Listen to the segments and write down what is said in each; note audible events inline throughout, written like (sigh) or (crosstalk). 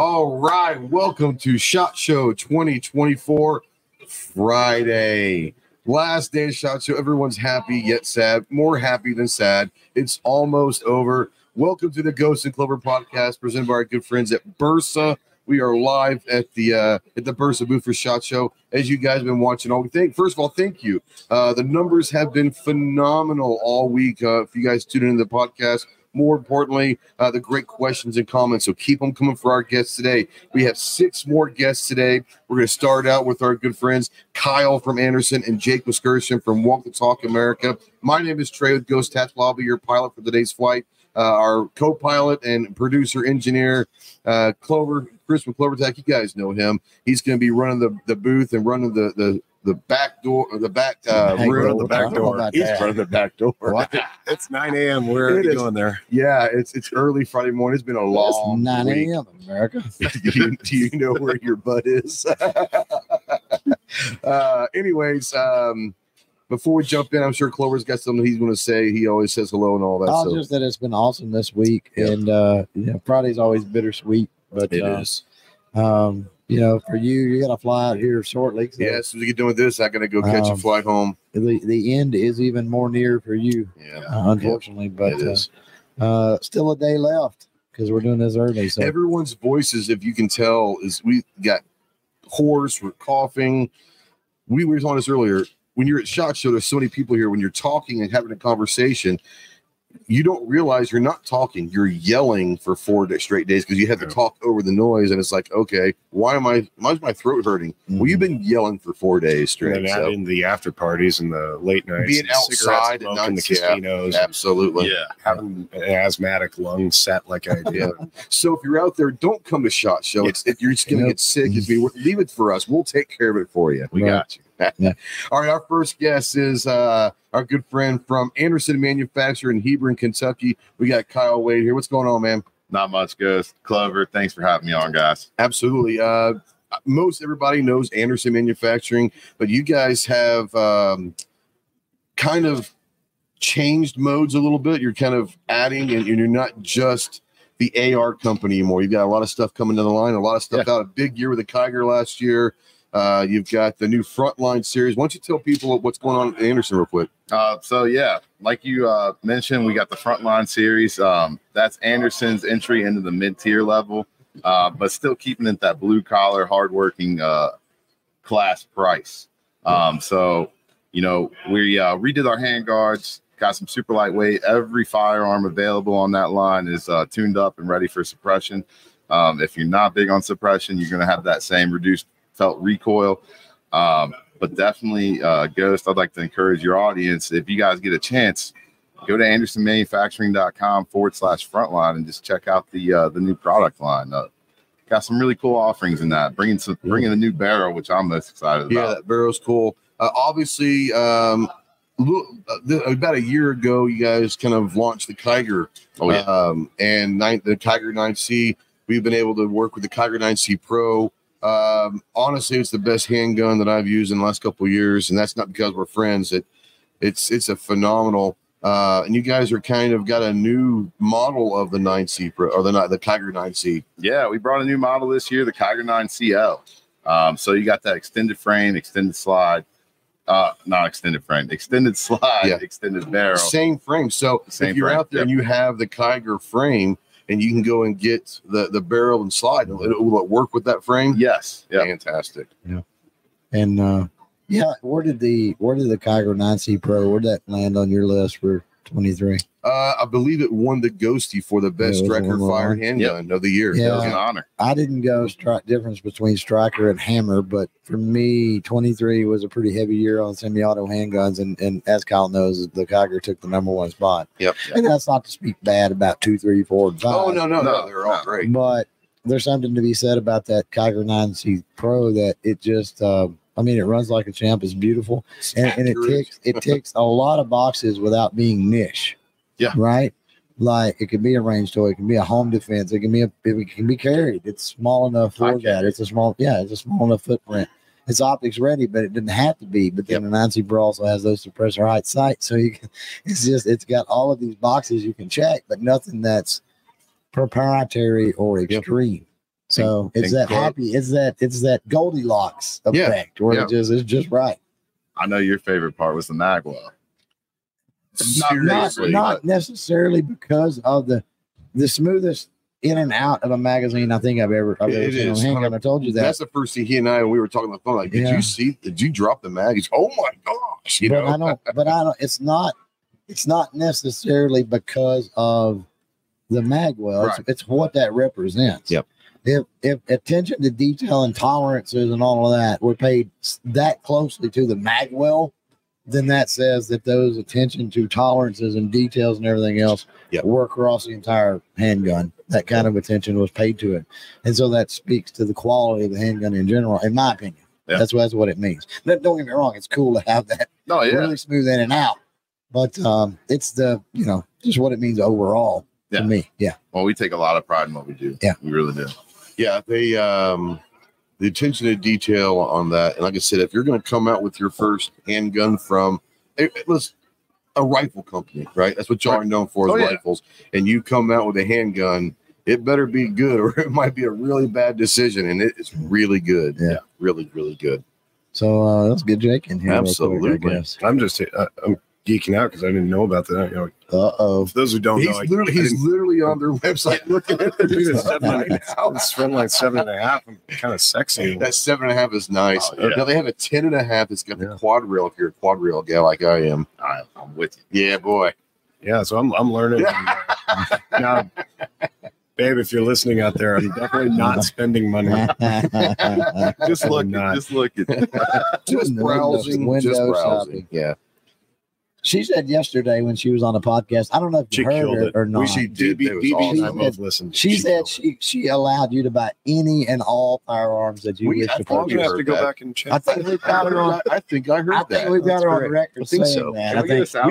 All right, welcome to Shot Show 2024 Friday. Last day of Shot Show. Everyone's happy yet sad. More happy than sad. It's almost over. Welcome to the Ghost and Clover podcast presented by our good friends at Bersa. We are live at the uh, at the Bersa booth for Shot Show. As you guys have been watching all week, first of all, thank you. Uh, the numbers have been phenomenal all week. Uh, if you guys tune into the podcast, more importantly, uh, the great questions and comments. So keep them coming for our guests today. We have six more guests today. We're going to start out with our good friends Kyle from Anderson and Jake Wiskerson from Walk the Talk America. My name is Trey with Ghost Tats. I'll your pilot for today's flight. Uh, our co-pilot and producer engineer uh, Clover Chris from CloverTac. You guys know him. He's going to be running the, the booth and running the the the back door, the back uh, Hey, room, bro, the back I don't know door. about He's that. running the back door. (laughs) It's 9 a.m. Where are you going there? Yeah, it's it's early Friday morning. It's been a It's long 9 a.m. America. (laughs) do, you, do you know where your butt is? (laughs) uh, anyways, um, before we jump in, I'm sure Clover's got something he's going to say. He always says hello and all that. Oh, so just that it's been awesome this week, Yep. and uh, you know, Friday's always bittersweet, but it uh, is. um, you know, for you, you got to fly out here shortly. So Yeah, as soon as we get done with this, I got to go catch a Um, flight home. the the end is even more near for you, Yeah, uh, unfortunately, but it uh, uh, still a day left because we're doing this early. So Everyone's voices, if you can tell, is we got hoarse, we're coughing. We were on this earlier. When you're at Shot Show, there's so many people here. When you're talking and having a conversation, you don't realize you're not talking. You're yelling for four straight days because you have to talk over the noise. And it's like, okay, why am I? Why is my throat hurting? Well, you've been mm-hmm. yelling for four days straight. then add So. in the after parties and the late nights, Being outside at smoke in the nights, yeah. casinos, and Absolutely. having an asthmatic lung set like I do. Yeah. So if you're out there, don't come to Shot Show. It's, if you're just going to Nope. get sick, it's me. Leave it for us. We'll take care of it for you. We Right. got you. Yeah. (laughs) All right, our first guest is uh, our good friend from Anderson Manufacturer in Hebron, Kentucky. We got Kyle Wade here. What's going on, man? Not much, Ghost. Clover, thanks for having me on, guys. Absolutely. Uh, most everybody knows Anderson Manufacturing, but you guys have um, kind of changed modes a little bit. You're kind of adding, and you're not just the AR company anymore. You've got a lot of stuff coming down the line, a lot of stuff out. A big year with the Kiger last year. Uh, you've got the new Frontline series. Why don't you tell people what's going on at Anderson real quick? Uh, so yeah, like you uh, mentioned, we got the Frontline series. Um, that's Anderson's entry into the mid-tier level, uh, but still keeping it that blue collar, hardworking uh, class price. Um, so you know, we uh, redid our hand guards, got some super lightweight. Every firearm available on that line is tuned up and ready for suppression. Um, if you're not big on suppression, you're going to have that same reduced felt recoil. Um, but definitely, uh, Ghost, I'd like to encourage your audience if you guys get a chance, go to andersonmanufacturing.com forward slash frontline and just check out the uh, the new product line. Uh, got some really cool offerings in that. Bringing some bringing a new barrel, which I'm most excited Yeah, about. that barrel's cool. Uh, obviously, um, uh, about a year ago, you guys kind of launched the Kiger Oh yeah, um, and nine, the Kiger 9C. We've been able to work with the Kiger 9C Pro. Um, honestly, it's the best handgun that I've used in the last couple years, and that's not because we're friends. It it's it's a phenomenal. Uh, and you guys are kind of got a new model of the 9C Pro or the the Kiger 9C. yeah. We brought a new model this year, the Kiger 9 CL. Um, so you got that extended frame, extended slide, uh, not extended frame, extended (laughs) slide, Yeah. extended barrel. Same frame. So Same if you're frame, out there and you have the Kiger frame and you can go and get the the barrel and slide, will it, will it work with that frame? Yes, yeah. Fantastic. Yeah. And uh, yeah, where did the where did the Kiger 9C Pro where did that land on your list for 23? Uh, I believe it won the Ghosty for the best Yeah, it was record one of fired handgun of the year. Yeah. It was an honor. I didn't go strike difference between striker and hammer, but for me, 23 was a pretty heavy year on semi-auto handguns, and and as Kyle knows, the Kiger took the number one spot. Yep. And that's not to speak bad about two, three, four, and five. Oh no, no, no, No, they're all no. great. but there's something to be said about that Kiger 9C Pro that it just, uh, I mean, it runs like a champ. It's beautiful, and, and it ticks it (laughs) ticks a lot of boxes without being niche. Yeah. Right. Like it could be a range toy, it can be a home defense, it can be a it can be carried. It's small enough for that. It's a small, yeah, it's a small enough footprint. It's optics ready, but it didn't have to be. But then the 9C Pro also has those suppressor height sights, so you can. (laughs) It's just it's got all of these boxes you can check, but nothing that's proprietary or Yep. Extreme. So it's and that Clark- happy, it's that it's that Goldilocks Yeah, effect where yeah. it just it's just right. I know your favorite part was the Magwell. Not, not, Seriously. not necessarily because of the the smoothest in and out of a magazine I think I've ever I've ever It seen on is. handgun. I told you that. That's the first thing he and I, when we were talking on the phone, like, did Yeah. you see, did you drop the mag? He's, oh my gosh, you but know? I don't but I don't it's not it's not necessarily because of the magwell. Right. It's, it's what that represents. Yep. If if attention to detail and tolerances and all of that were paid that closely to the magwell, then that says that those attention to tolerances and details and everything else Yep. were across the entire handgun. That kind of attention was paid to it. And so that speaks to the quality of the handgun in general, in my opinion. Yeah. That's what that's what it means. But don't get me wrong, it's cool to have that No, yeah. really smooth in and out. But um, it's the you know just what it means overall Yeah. to me. Yeah, Well, we take a lot of pride in what we do. Yeah. We really do. Yeah, they um the attention to detail on that. And like I said, if you're going to come out with your first handgun from it, it was a rifle company, right? That's what y'all are known for is Oh, yeah. rifles. And you come out with a handgun, it better be good (laughs) or it might be a really bad decision. And it is really good. Yeah. Really, really good. so uh, let's get Jake in here. real quick, I Absolutely. guess. I'm just uh, I'm geeking out because I didn't know about that. You know, Uh oh. those who don't he's know, literally I he's didn't- literally on their website looking at Dude, it it's seven, right now. it's running like seven and a half. I'm kind of sexy. (laughs) That seven and a half is nice. Oh, yeah. Now they have a ten and a half. It's got the quad rail if you're a quad rail gal like I am. I, I'm with you. Yeah, boy. Yeah, so I'm I'm learning. (laughs) now, babe, if you're listening out there, I'm definitely not (laughs) spending money. Just I'm look, not. just look at Just browsing. window just browsing. shopping. Yeah. She said yesterday when she was on a podcast. I don't know if She you heard killed it it. or not. We she did. DB, It was DB and I awesome. both listened. she said she she allowed you to buy any and all firearms that you We- wish I to thought I'm we purchase. have to go that. back and check. I think we've got her on. I think I heard I think that. we've got That's her on record I think saying so. that. Can I we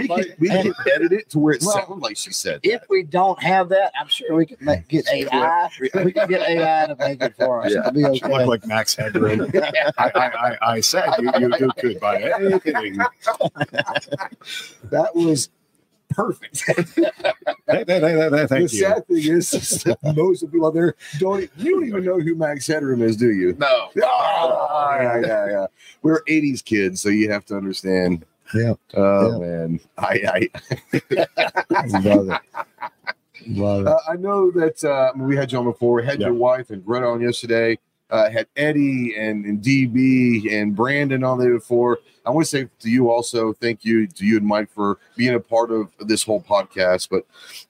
think We can, we can edit it to where it Well, sounds like she said. if we don't have that, I'm sure we can make, get AI. We can get AI to make it for us. Yeah. It'll be I look like Max Headroom. (laughs) I, I, I, I said you, you, you could buy anything. (laughs) That was perfect. (laughs) Hey, hey, hey, hey, hey, the Thank you. sad thing is, is that most of the people out there don't. You don't even know who Max Headroom is, do you? no. Oh, yeah, yeah, yeah. We're '80s kids, so you have to understand. Yeah. Oh Yeah. man, I, I (laughs) Love it. Love it. Uh, I know that uh, we had you on before. We had Yeah. your wife and Greta on yesterday. Uh, had Eddie and, and DB and Brandon on there before. I want to say to you also, thank you to you and Mike for being a part of this whole podcast. But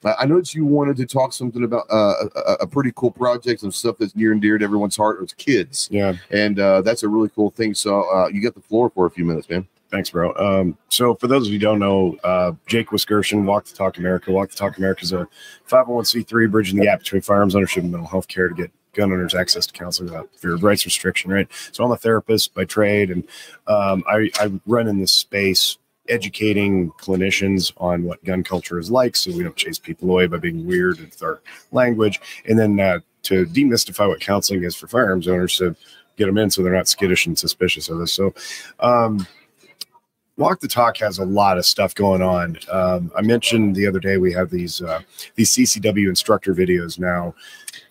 uh, I know that you wanted to talk something about uh, a, a pretty cool project and stuff that's near and dear to everyone's heart. It's kids, Yeah. and uh, that's a really cool thing. So uh, you got the floor for a few minutes, man. Thanks, bro. Um, so for those of you who don't know, uh, Jake Wiskerson, Walk the Talk America. Walk the Talk America is a 501c3 bridging the gap between firearms ownership and mental health care to get gun owners access to counseling without fear of rights restriction, right? So I'm a therapist by trade, and um, I, I run in this space educating clinicians on what gun culture is like so we don't chase people away by being weird with our language. And then uh, to demystify what counseling is for firearms owners to get them in so they're not skittish and suspicious of us So, um, Walk the Talk has a lot of stuff going on. Um, I mentioned the other day we have these uh, these CCW instructor videos now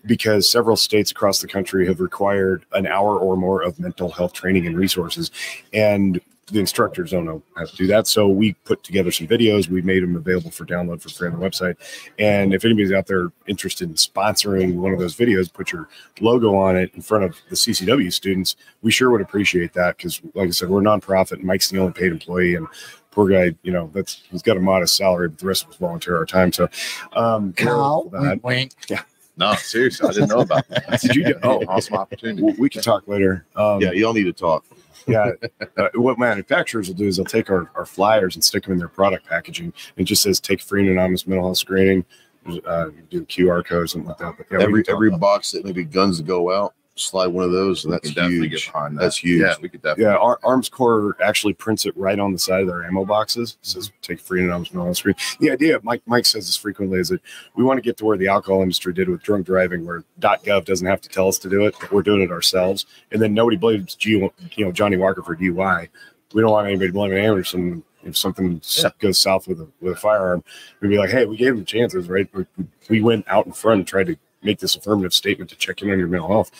because several states across the country have required an hour or more of mental health training and resources, and the instructors don't know how to do that. So we put together some videos. We made them available for download for free on the website. And if anybody's out there interested in sponsoring one of those videos, put your logo on it in front of the CCW students. We sure would appreciate that because, like I said, we're a nonprofit. Mike's the only paid employee, and poor guy, you know, that's he's got a modest salary, but the rest of us volunteer our time. So, um, Kyle, wink, wink. No, seriously, I didn't know about that. (laughs) Did you do- Oh, (laughs) awesome opportunity. we we can talk later. Um, yeah, y'all need to talk. yeah. (laughs) Uh, what manufacturers will do is they'll take our, our flyers and stick them in their product packaging. It just says take free and anonymous mental health screening. Uh, do QR codes and something like that. But yeah, every every box that maybe guns to go out, slide one of those, and We that's definitely huge. get behind that. That's huge. Yeah, we could definitely. Yeah, Ar- Armscor actually prints it right on the side of their ammo boxes. It says mm-hmm. take free and anonymous mental health screen. The idea, Mike Mike says this frequently, is that we want to get to where the alcohol industry did with drunk driving, where .gov doesn't have to tell us to do it, but we're doing it ourselves, and then nobody blames G, you know Johnnie Walker for DUI. We don't want anybody blaming Anderson if something Yeah. goes south with a with a firearm. We'd be like, hey, we gave him chances, right? We, we went out in front and tried to make this affirmative statement to check in on your mental health.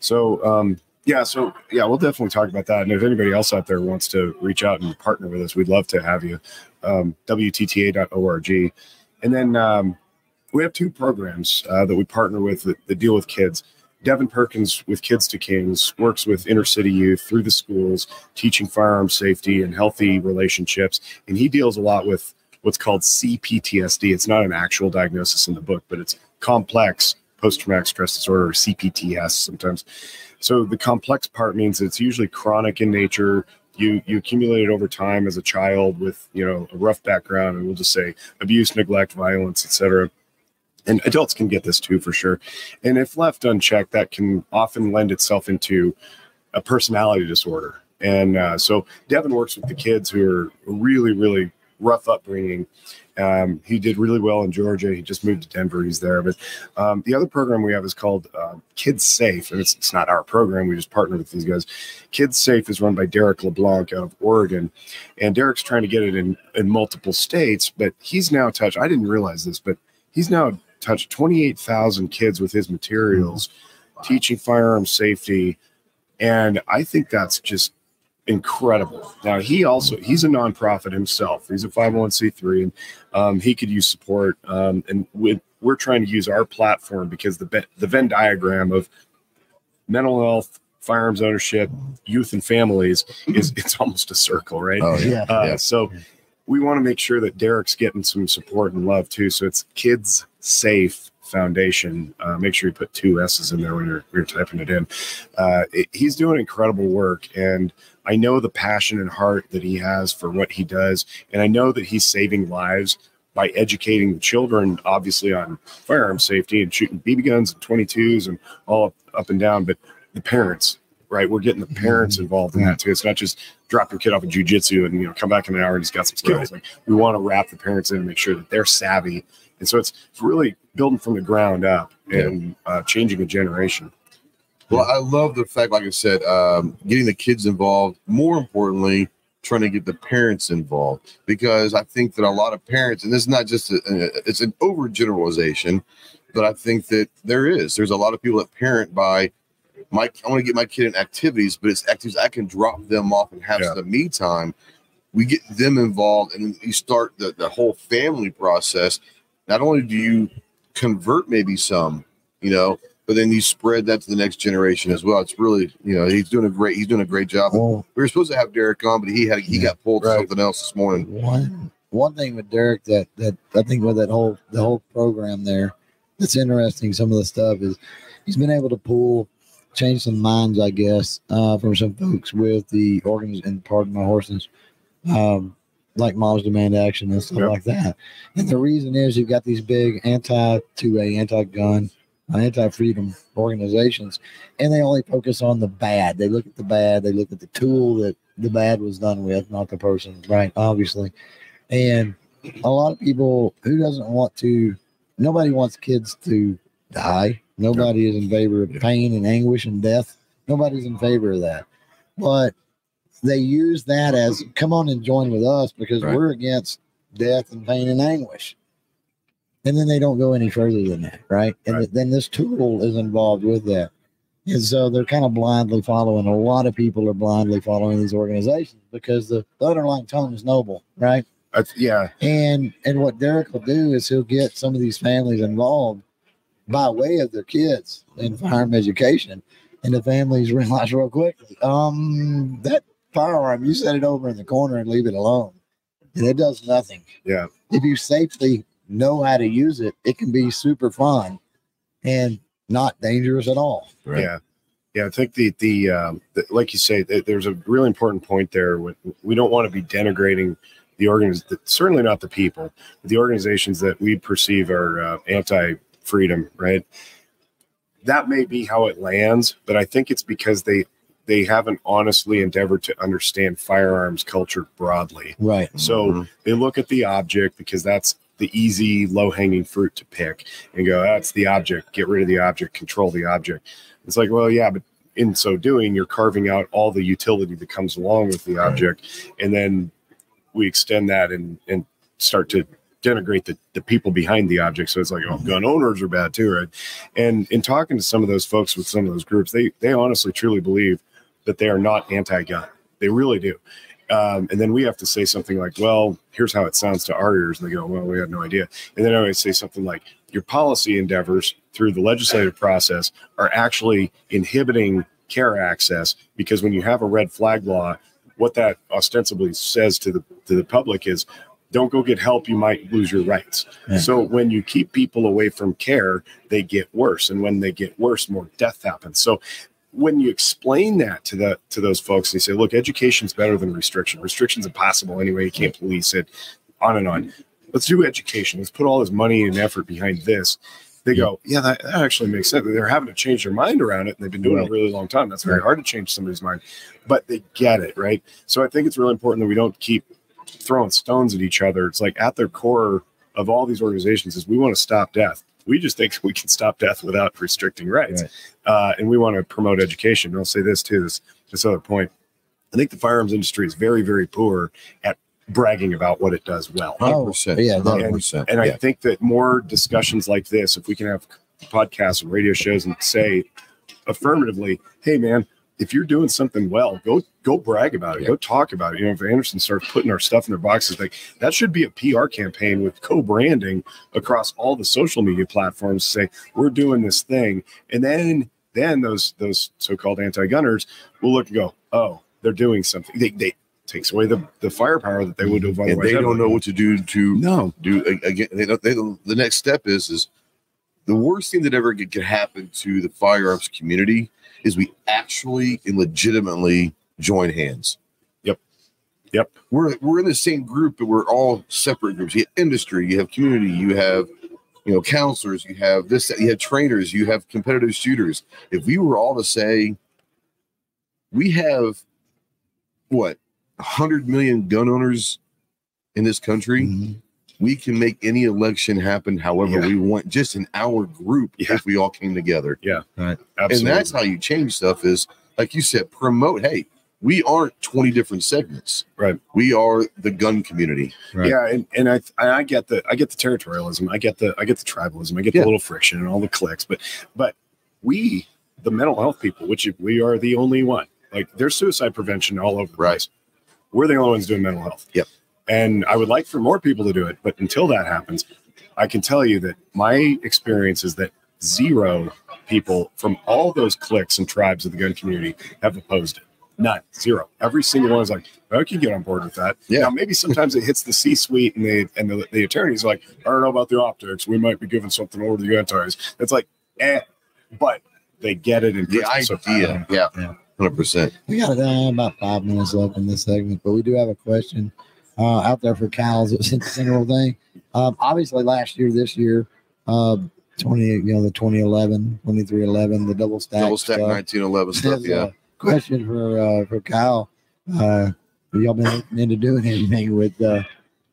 So, um, yeah, so yeah, we'll definitely talk about that. And if anybody else out there wants to reach out and partner with us, we'd love to have you. Um, WTTA.org. And then um, we have two programs uh, that we partner with that, that deal with kids. Devin Perkins with Kids to Kings works with inner city youth through the schools, teaching firearm safety and healthy relationships. And he deals a lot with what's called CPTSD. It's not an actual diagnosis in the book, but it's complex post traumatic stress disorder, or CPTS sometimes. So the complex part means it's usually chronic in nature. You you accumulate it over time as a child with you know a rough background, and we'll just say abuse, neglect, violence, etc. And adults can get this too for sure. And if left unchecked, that can often lend itself into a personality disorder. And uh, so Devin works with the kids who are really, really rough upbringing. Um, he did really well in Georgia. He just moved to Denver. He's there. But um, the other program we have is called uh, Kids Safe, and it's, it's not our program. We just partner with these guys. Kids Safe is run by Derek LeBlanc out of Oregon, and Derek's trying to get it in in multiple states. But he's now touched. I didn't realize this, but he's now touched twenty eight thousand kids with his materials, wow. teaching firearm safety, and I think that's just incredible. Now he also he's a nonprofit himself. He's a 501c3 and um, he could use support. Um, and with, we're trying to use our platform because the the Venn diagram of mental health, firearms ownership, youth and families is it's almost a circle, right? Oh yeah. Uh, yeah. So we want to make sure that Derek's getting some support and love too. So it's kids safe foundation. Uh, make sure you put two S's in there when you're, when you're typing it in. Uh, it, he's doing incredible work and I know the passion and heart that he has for what he does, and I know that he's saving lives by educating the children, obviously on firearm safety and shooting BB guns and 22s and all up and down, but the parents, right? We're getting the parents mm-hmm. involved in that too. It's not just drop your kid off of jujitsu and you know come back in an hour and he's got some skills. Like we want to wrap the parents in and make sure that they're savvy, and so it's, it's really building from the ground up and uh, changing a generation. Well, I love the fact, like I said, um, getting the kids involved. More importantly, trying to get the parents involved because I think that a lot of parents, and this is not just a, it's an overgeneralization, but I think that there is. There's a lot of people that parent by my I want to get my kid in activities, but it's activities I can drop them off and have yeah. some me time. We get them involved, and you start the, the whole family process. Not only do you convert maybe some, you know, but then you spread that to the next generation as well. It's really, you know, he's doing a great, he's doing a great job. we were supposed to have Derek on, but he had, he got pulled right. something else this morning. One, one thing with Derek that, that I think with that whole, the whole program there, that's interesting. Some of the stuff is he's been able to pull, change some minds, I guess, uh, from some folks with the organs and pardon my horses, um, like Moms Demand Action and stuff yep. like that. And the reason is you've got these big anti 2A, anti gun anti-freedom organizations, and they only focus on the bad. They look at the bad. They look at the tool that the bad was done with, not the person, right? Obviously, and a lot of people who doesn't want to. Nobody wants kids to die. Nobody is in favor of pain and anguish and death. Nobody's in favor of that. But they use that as come on and join with us because right. we're against death and pain and anguish and then they don't go any further than that, right? And right. then this tool is involved with that. And so they're kind of blindly following. A lot of people are blindly following these organizations because the, the underlying tone is noble, right? Yeah. And and what Derek will do is he'll get some of these families involved by way of their kids in firearm education, and the families (laughs) realize real quickly, um, that firearm you set it over in the corner and leave it alone, and it does nothing. Yeah. If you safely know how to use it, it can be super fun and not dangerous at all. Right. Yeah. Yeah, I think the the, um, the like you say, there's a really important point there. With, we don't want to be denigrating the organizations, certainly not the people, but the organizations that we perceive are uh, anti-freedom. Right? That may be how it lands, but I think it's because they they haven't honestly endeavored to understand firearms culture broadly. Right. So mm-hmm. they look at the object because that's the easy, low hanging fruit to pick and go, ah, that's the object, get rid of the object, control the object. It's like, well, yeah, but in so doing, you're carving out all the utility that comes along with the object. And then we extend that and, and start to denigrate the, the people behind the object. So it's like, oh, mm-hmm. gun owners are bad too, right? And in talking to some of those folks with some of those groups, they they honestly truly believe that they are not anti-gun. They really do. Um, and then we have to say something like, well, here's how it sounds to our ears. And they go, well, we had no idea. And then I always say something like, your policy endeavors through the legislative process are actually inhibiting care access because when you have a red flag law, what that ostensibly says to the to the public is don't go get help you might lose your rights Yeah. so when you keep people away from care they get worse and when they get worse more death happens so when you explain that to the to those folks they say look education's better than restriction. Restriction's impossible anyway. You can't police it on and on. Let's do education. Let's put all this money and effort behind this. They go yeah that, that actually makes sense. They're having to change their mind around it and they've been doing it a really long time. That's very hard to change somebody's mind but they get it right? So i think it's really important that we don't keep throwing stones at each other. It's like at their core of all these organizations is we want to stop death. We just think (laughs) we can stop death without restricting rights. Right. Uh, and we want to promote education and i'll say this too this this other point i think the firearms industry is very very poor at bragging about what it does well Oh, 100%. yeah, hundred percent. and I Yeah. think that more discussions like this, if we can have podcasts and radio shows and say affirmatively, hey man, if you're doing something well, go go brag about it. Yeah. Go talk about it. You know, if Anderson starts putting our stuff in their boxes, like that should be a PR campaign with co-branding across all the social media platforms. to Say we're doing this thing, and then then those those so-called anti-gunners will look and go, oh, they're doing something. They they takes away the the firepower that they would have otherwise. and they don't know what to do to No, do again. They, don't- they, don't- the next step is is the worst thing that ever could, could happen to the firearms community is we actually and legitimately join hands. Yep. Yep. We're we're in the same group, but we're all separate groups. You have industry, you have community, you have you know counselors, you have this, you have trainers, you have competitive shooters. If we were all to say, we have what hundred million gun owners in this country Mhm. we can make any election happen however Yeah. we want just in our group Yeah. if we all came together yeah right. absolutely. and that's how you change stuff is like you said promote hey we aren't 20 different segments Right. we are the gun community Right. Yeah, and, and I I get the I get the territorialism, I get the I get the tribalism, I get Yeah. the little friction and all the clicks, but but we, the mental health people, which we are the only one. Like there's suicide prevention all over the Right. place. We're the only ones doing mental health. Yep. And I would like for more people to do it, but until that happens, I can tell you that my experience is that zero people from all those cliques and tribes of the gun community have opposed it. None, zero. Every single one is like, I can get on board with that. Yeah. Now maybe sometimes it hits the C-suite and they and the, the attorneys are like, I don't know about the optics. We might be giving something over to the antis. It's like, eh, but they get it in the principle. So- idea yeah, Yeah. 100% We got uh, about five minutes left in this segment, but we do have a question uh, out there for Cal's general thing. Um, obviously, last year, this year, uh, 20, you know, the 2011, 2311, the double stack. double stack stuff. 1911 stuff yeah a question for uh, for Kyle. Uh, have y'all been looking into doing anything with uh,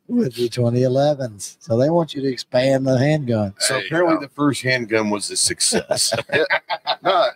with the 2011s? So they want you to expand the handgun. so Hey, apparently uh, the first handgun was a success (laughs) no,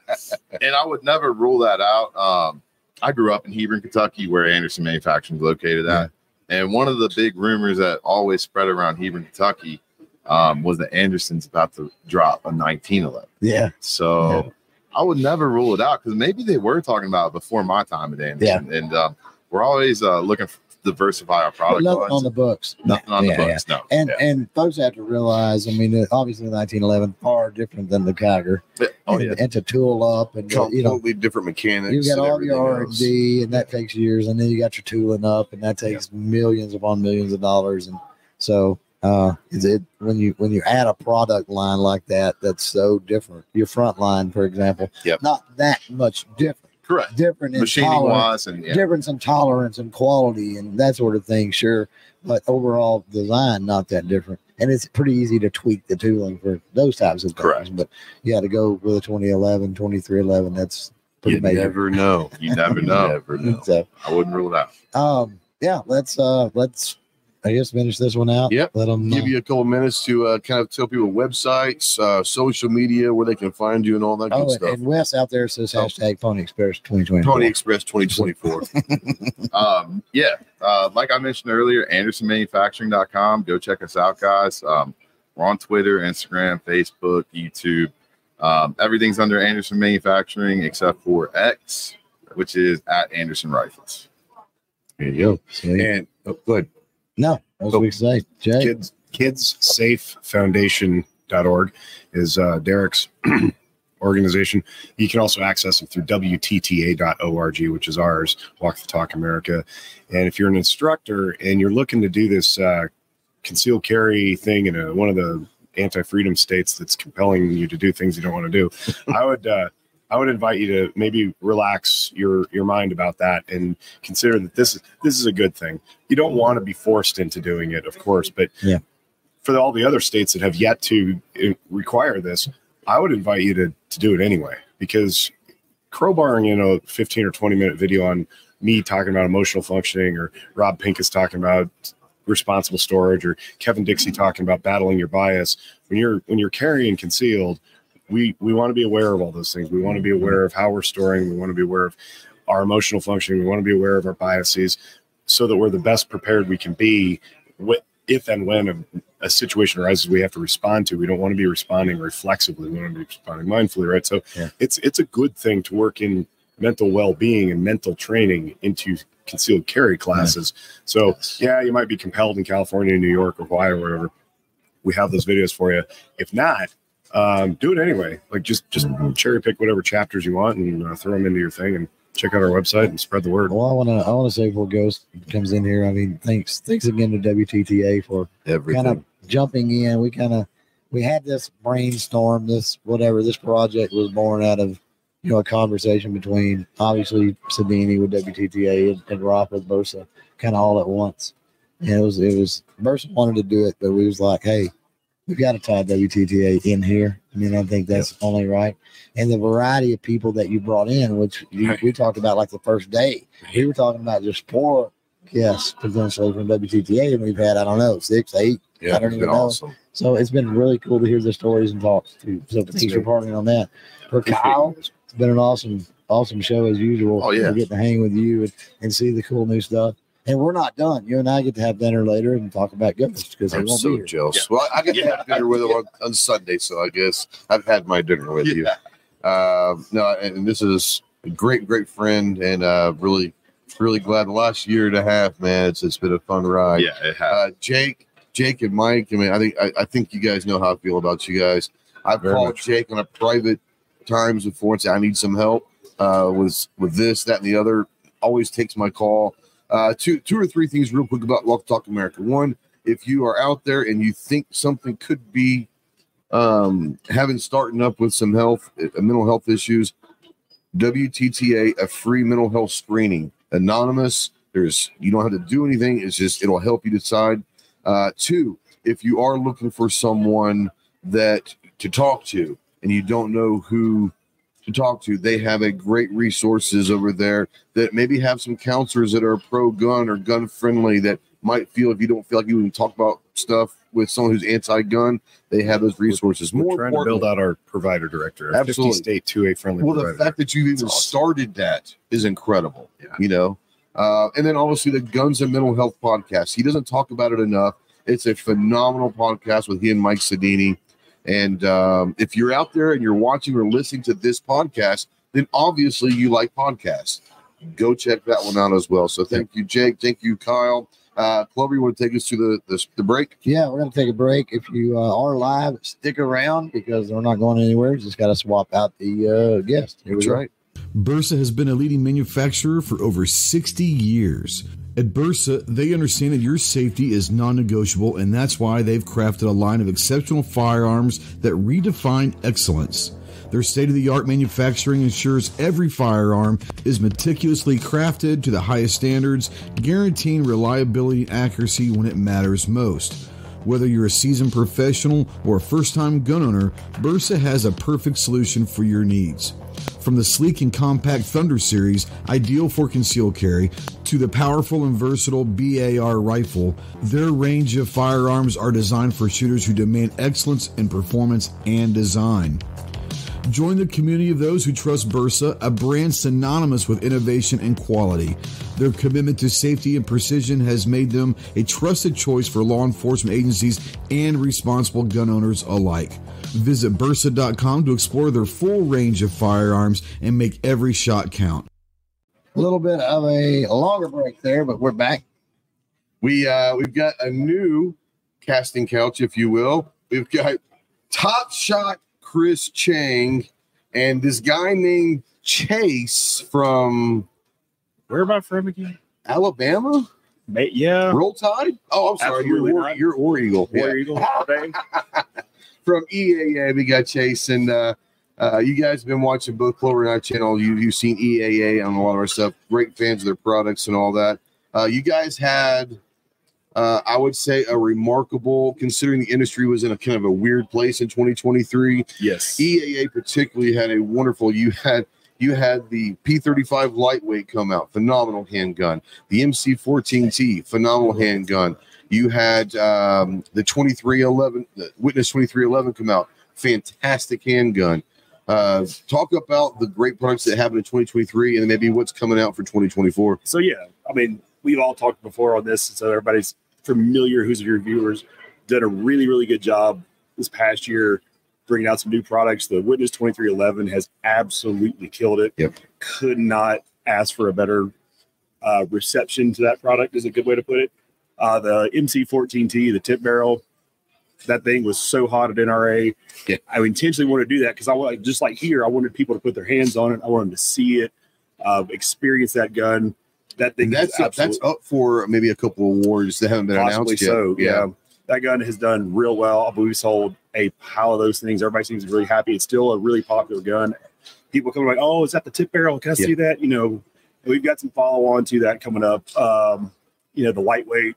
and I would never rule that out. Um, I grew up in Hebron, Kentucky, where Anderson Manufacturing is located at. And one of the big rumors that always spread around Hebron, Kentucky, um, was that Anderson's about to drop a 1911. Yeah, So Yeah. I would never rule it out because maybe they were talking about it before my time at Anderson. And um, we're always uh, looking to diversify our but product nothing lines. on the books. Nothing on Yeah, the yeah. books, no. And Yeah. and folks have to realize, I mean, uh, obviously 1911 far different than the Kiger. Yeah. Oh and, yeah, and to tool up and uh, you know completely different mechanics you got all your R and D, and that takes years, and then you got your tooling up, and that takes millions upon millions of dollars, and so uh, is it when you when you add a product line like that that's so different? Your front line, for example, Yep. not that much different, correct. different in Machining tolerance, wise, and yeah, difference in tolerance and quality and that sort of thing, sure, but overall design not that different. And it's pretty easy to tweak the tooling for those types of things. Correct. But you got to go with a 2011, 2311. That's pretty you major. never know you never (laughs) You know. never know So, I wouldn't rule it out. um, yeah, let's uh, let's I guess finish this one out. Yep. Let them Give you a couple minutes to uh, kind of tell people websites, uh, social media, where they can find you, and all that Oh, good stuff. and Wes out there says Oh. hashtag Pony Express 2020. Pony Express 2024. (laughs) um, yeah, uh, like I mentioned earlier, AndersonManufacturing.com. Go check us out, guys. Um, we're on Twitter, Instagram, Facebook, YouTube. Um, everything's under Anderson Manufacturing except for X, which is at Anderson Rifles. there you go. Sweet. And oh, good. No, that's Oh. what we say. Jay. Kids Kids Safe Foundation.org is uh, Derek's (clears throat) organization. You can also access them through WTTA.org, which is ours, Walk the Talk America. And if you're an instructor and you're looking to do this uh, concealed carry thing in a, one of the anti-freedom states that's compelling you to do things you don't want to do, (laughs) I would uh, I would invite you to maybe relax your your mind about that and consider that this is this is a good thing. You don't want to be forced into doing it, of course, but Yeah. for all the other states that have yet to uh, require this, I would invite you to to do it anyway because crowbarring in a 15 or 20 minute video on me talking about emotional functioning or Rob Pincus talking about responsible storage or Kevin Dixie talking about battling your bias when you're when you're carrying concealed we we want to be aware of all those things. We want to be aware of how we're storing we want to be aware of our emotional functioning we want to be aware of our biases so that we're the best prepared we can be with if and when a, a situation arises we have to respond to. We don't want to be responding reflexively we want to be responding mindfully right? So Yeah. it's it's a good thing to work in mental well-being and mental training into concealed carry classes. So yeah you might be compelled in california new york or hawaii or wherever. We have those videos for you. If not um, do it anyway like just just cherry pick whatever chapters you want and uh, throw them into your thing and check out our website and spread the word Well, I want to I want to say before Ghost comes in here, I mean, thanks thanks again to WTTA for Everything. kind of jumping in. We kind of we had this brainstorm, this whatever. This project was born out of you know a conversation between obviously Sodini with WTTA and, and Rock with Bersa, kind of all at once. And it was it was Bersa wanted to do it, but we was like, hey, we've got to tie WTTA in here. I mean, I think that's only right. And the variety of people that you brought in, which you, we talked about like the first day, we were talking about just four guests potentially from WTTA, and we've had I don't know six, eight. yeah, I don't it's even been know. awesome. So it's been really cool to hear the stories and talks too. So thanks for partnering on that. For Kyle, it's been an awesome, awesome show as usual. Oh, yeah. We get to hang with you and, and see the cool new stuff. And we're not done. You and I get to have dinner later and talk about Ghost because I'm won't so be here. jealous. Well, I get to have dinner with him on, on Sunday, so I guess I've had my dinner with you. Uh, no, and this is a great, great friend, and uh, really, really glad the last year and a half, man. It's it's been a fun ride. Yeah, it has. Uh, Jake, Jake, and Mike. I mean, I think I, I think you guys know how I feel about you guys. I've Very called much. Jake on a private times before and said I need some help uh, with with this, that, and the other. Always takes my call. Uh, two two or three things real quick about Walk Talk America. One, if you are out there and you think something could be um, having starting up with some health, uh, mental health issues, WTTA, a free mental health screening, anonymous. There's you don't have to do anything. It's just it'll help you decide. Uh, two, if you are looking for someone that to talk to and you don't know who to talk to, they have a great resources over there that maybe have some counselors that are pro gun or gun friendly that might feel if you don't feel like you can talk about stuff with someone who's anti gun, they have those resources. we're More trying to build out our provider director a Absolutely. 50 state 2a friendly well, the fact that you've even awesome. started that is incredible. Yeah. You know, uh, and then obviously the Guns and Mental Health podcast. He doesn't talk about it enough. It's a phenomenal podcast with he and Mike Sodini. And um, if you're out there and you're watching or listening to this podcast, then obviously you like podcasts. Go check that one out as well. So thank you, Jake. Thank you, Kyle. Uh, Clover, you want to take us to the the, the break? Yeah, we're going to take a break. If you uh, are live, stick around because we're not going anywhere. Just got to swap out the uh, guest. Here we That's go. right. Bersa has been a leading manufacturer for over 60 years. At Bersa, they understand that your safety is non negotiable, and that's why they've crafted a line of exceptional firearms that redefine excellence. Their state of the art manufacturing ensures every firearm is meticulously crafted to the highest standards, guaranteeing reliability and accuracy when it matters most. Whether you're a seasoned professional or a first time gun owner, Bersa has a perfect solution for your needs. From the sleek and compact Thunder series, ideal for concealed carry, to the powerful and versatile BAR rifle, their range of firearms are designed for shooters who demand excellence in performance and design. Join the community of those who trust Bersa, a brand synonymous with innovation and quality. Their commitment to safety and precision has made them a trusted choice for law enforcement agencies and responsible gun owners alike. Visit Bersa.com to explore their full range of firearms and make every shot count. A little bit of a longer break there, but we're back. We uh we've got a new casting couch, if you will. We've got Top Shot Chris Cheng and this guy named Chase from Where am I from again? Alabama. Ma- yeah. Roll Tide. Oh, I'm sorry. You're War, you're War Eagle. Yeah. War Eagle. (laughs) From EAA, we got Chase and uh, uh, you guys have been watching both Clover and I channel. You you've seen EAA on a lot of our stuff. Great fans of their products and all that. Uh, you guys had, uh, I would say, a remarkable considering the industry was in a kind of a weird place in 2023. Yes. EAA particularly had a wonderful. You had you had the P35 lightweight come out, phenomenal handgun. The MC14T, phenomenal handgun. You had um, the 2311, the Witness 2311 come out, fantastic handgun. Uh, talk about the great products that happened in 2023 and maybe what's coming out for 2024. So yeah, I mean, we've all talked before on this, so everybody's familiar. Who's your viewers done a really, really good job this past year bringing out some new products. The Witness 2311 has absolutely killed it. Yep. Could not ask for a better uh, reception to that product. Is a good way to put it. Uh, the MC14T, the tip barrel, that thing was so hot at NRA. Yeah. I intentionally wanted to do that because I want, just like here, I wanted people to put their hands on it. I wanted them to see it, uh, experience that gun. That thing And is that's that's up for maybe a couple awards that haven't been announced yet. so. Yeah. that gun has done real well. I believe we sold a pile of those things. Everybody seems really happy. It's still a really popular gun. People come like, "Oh, is that the tip barrel? Can I see that?" You know, we've got some follow on to that coming up. Um, you know, the lightweight.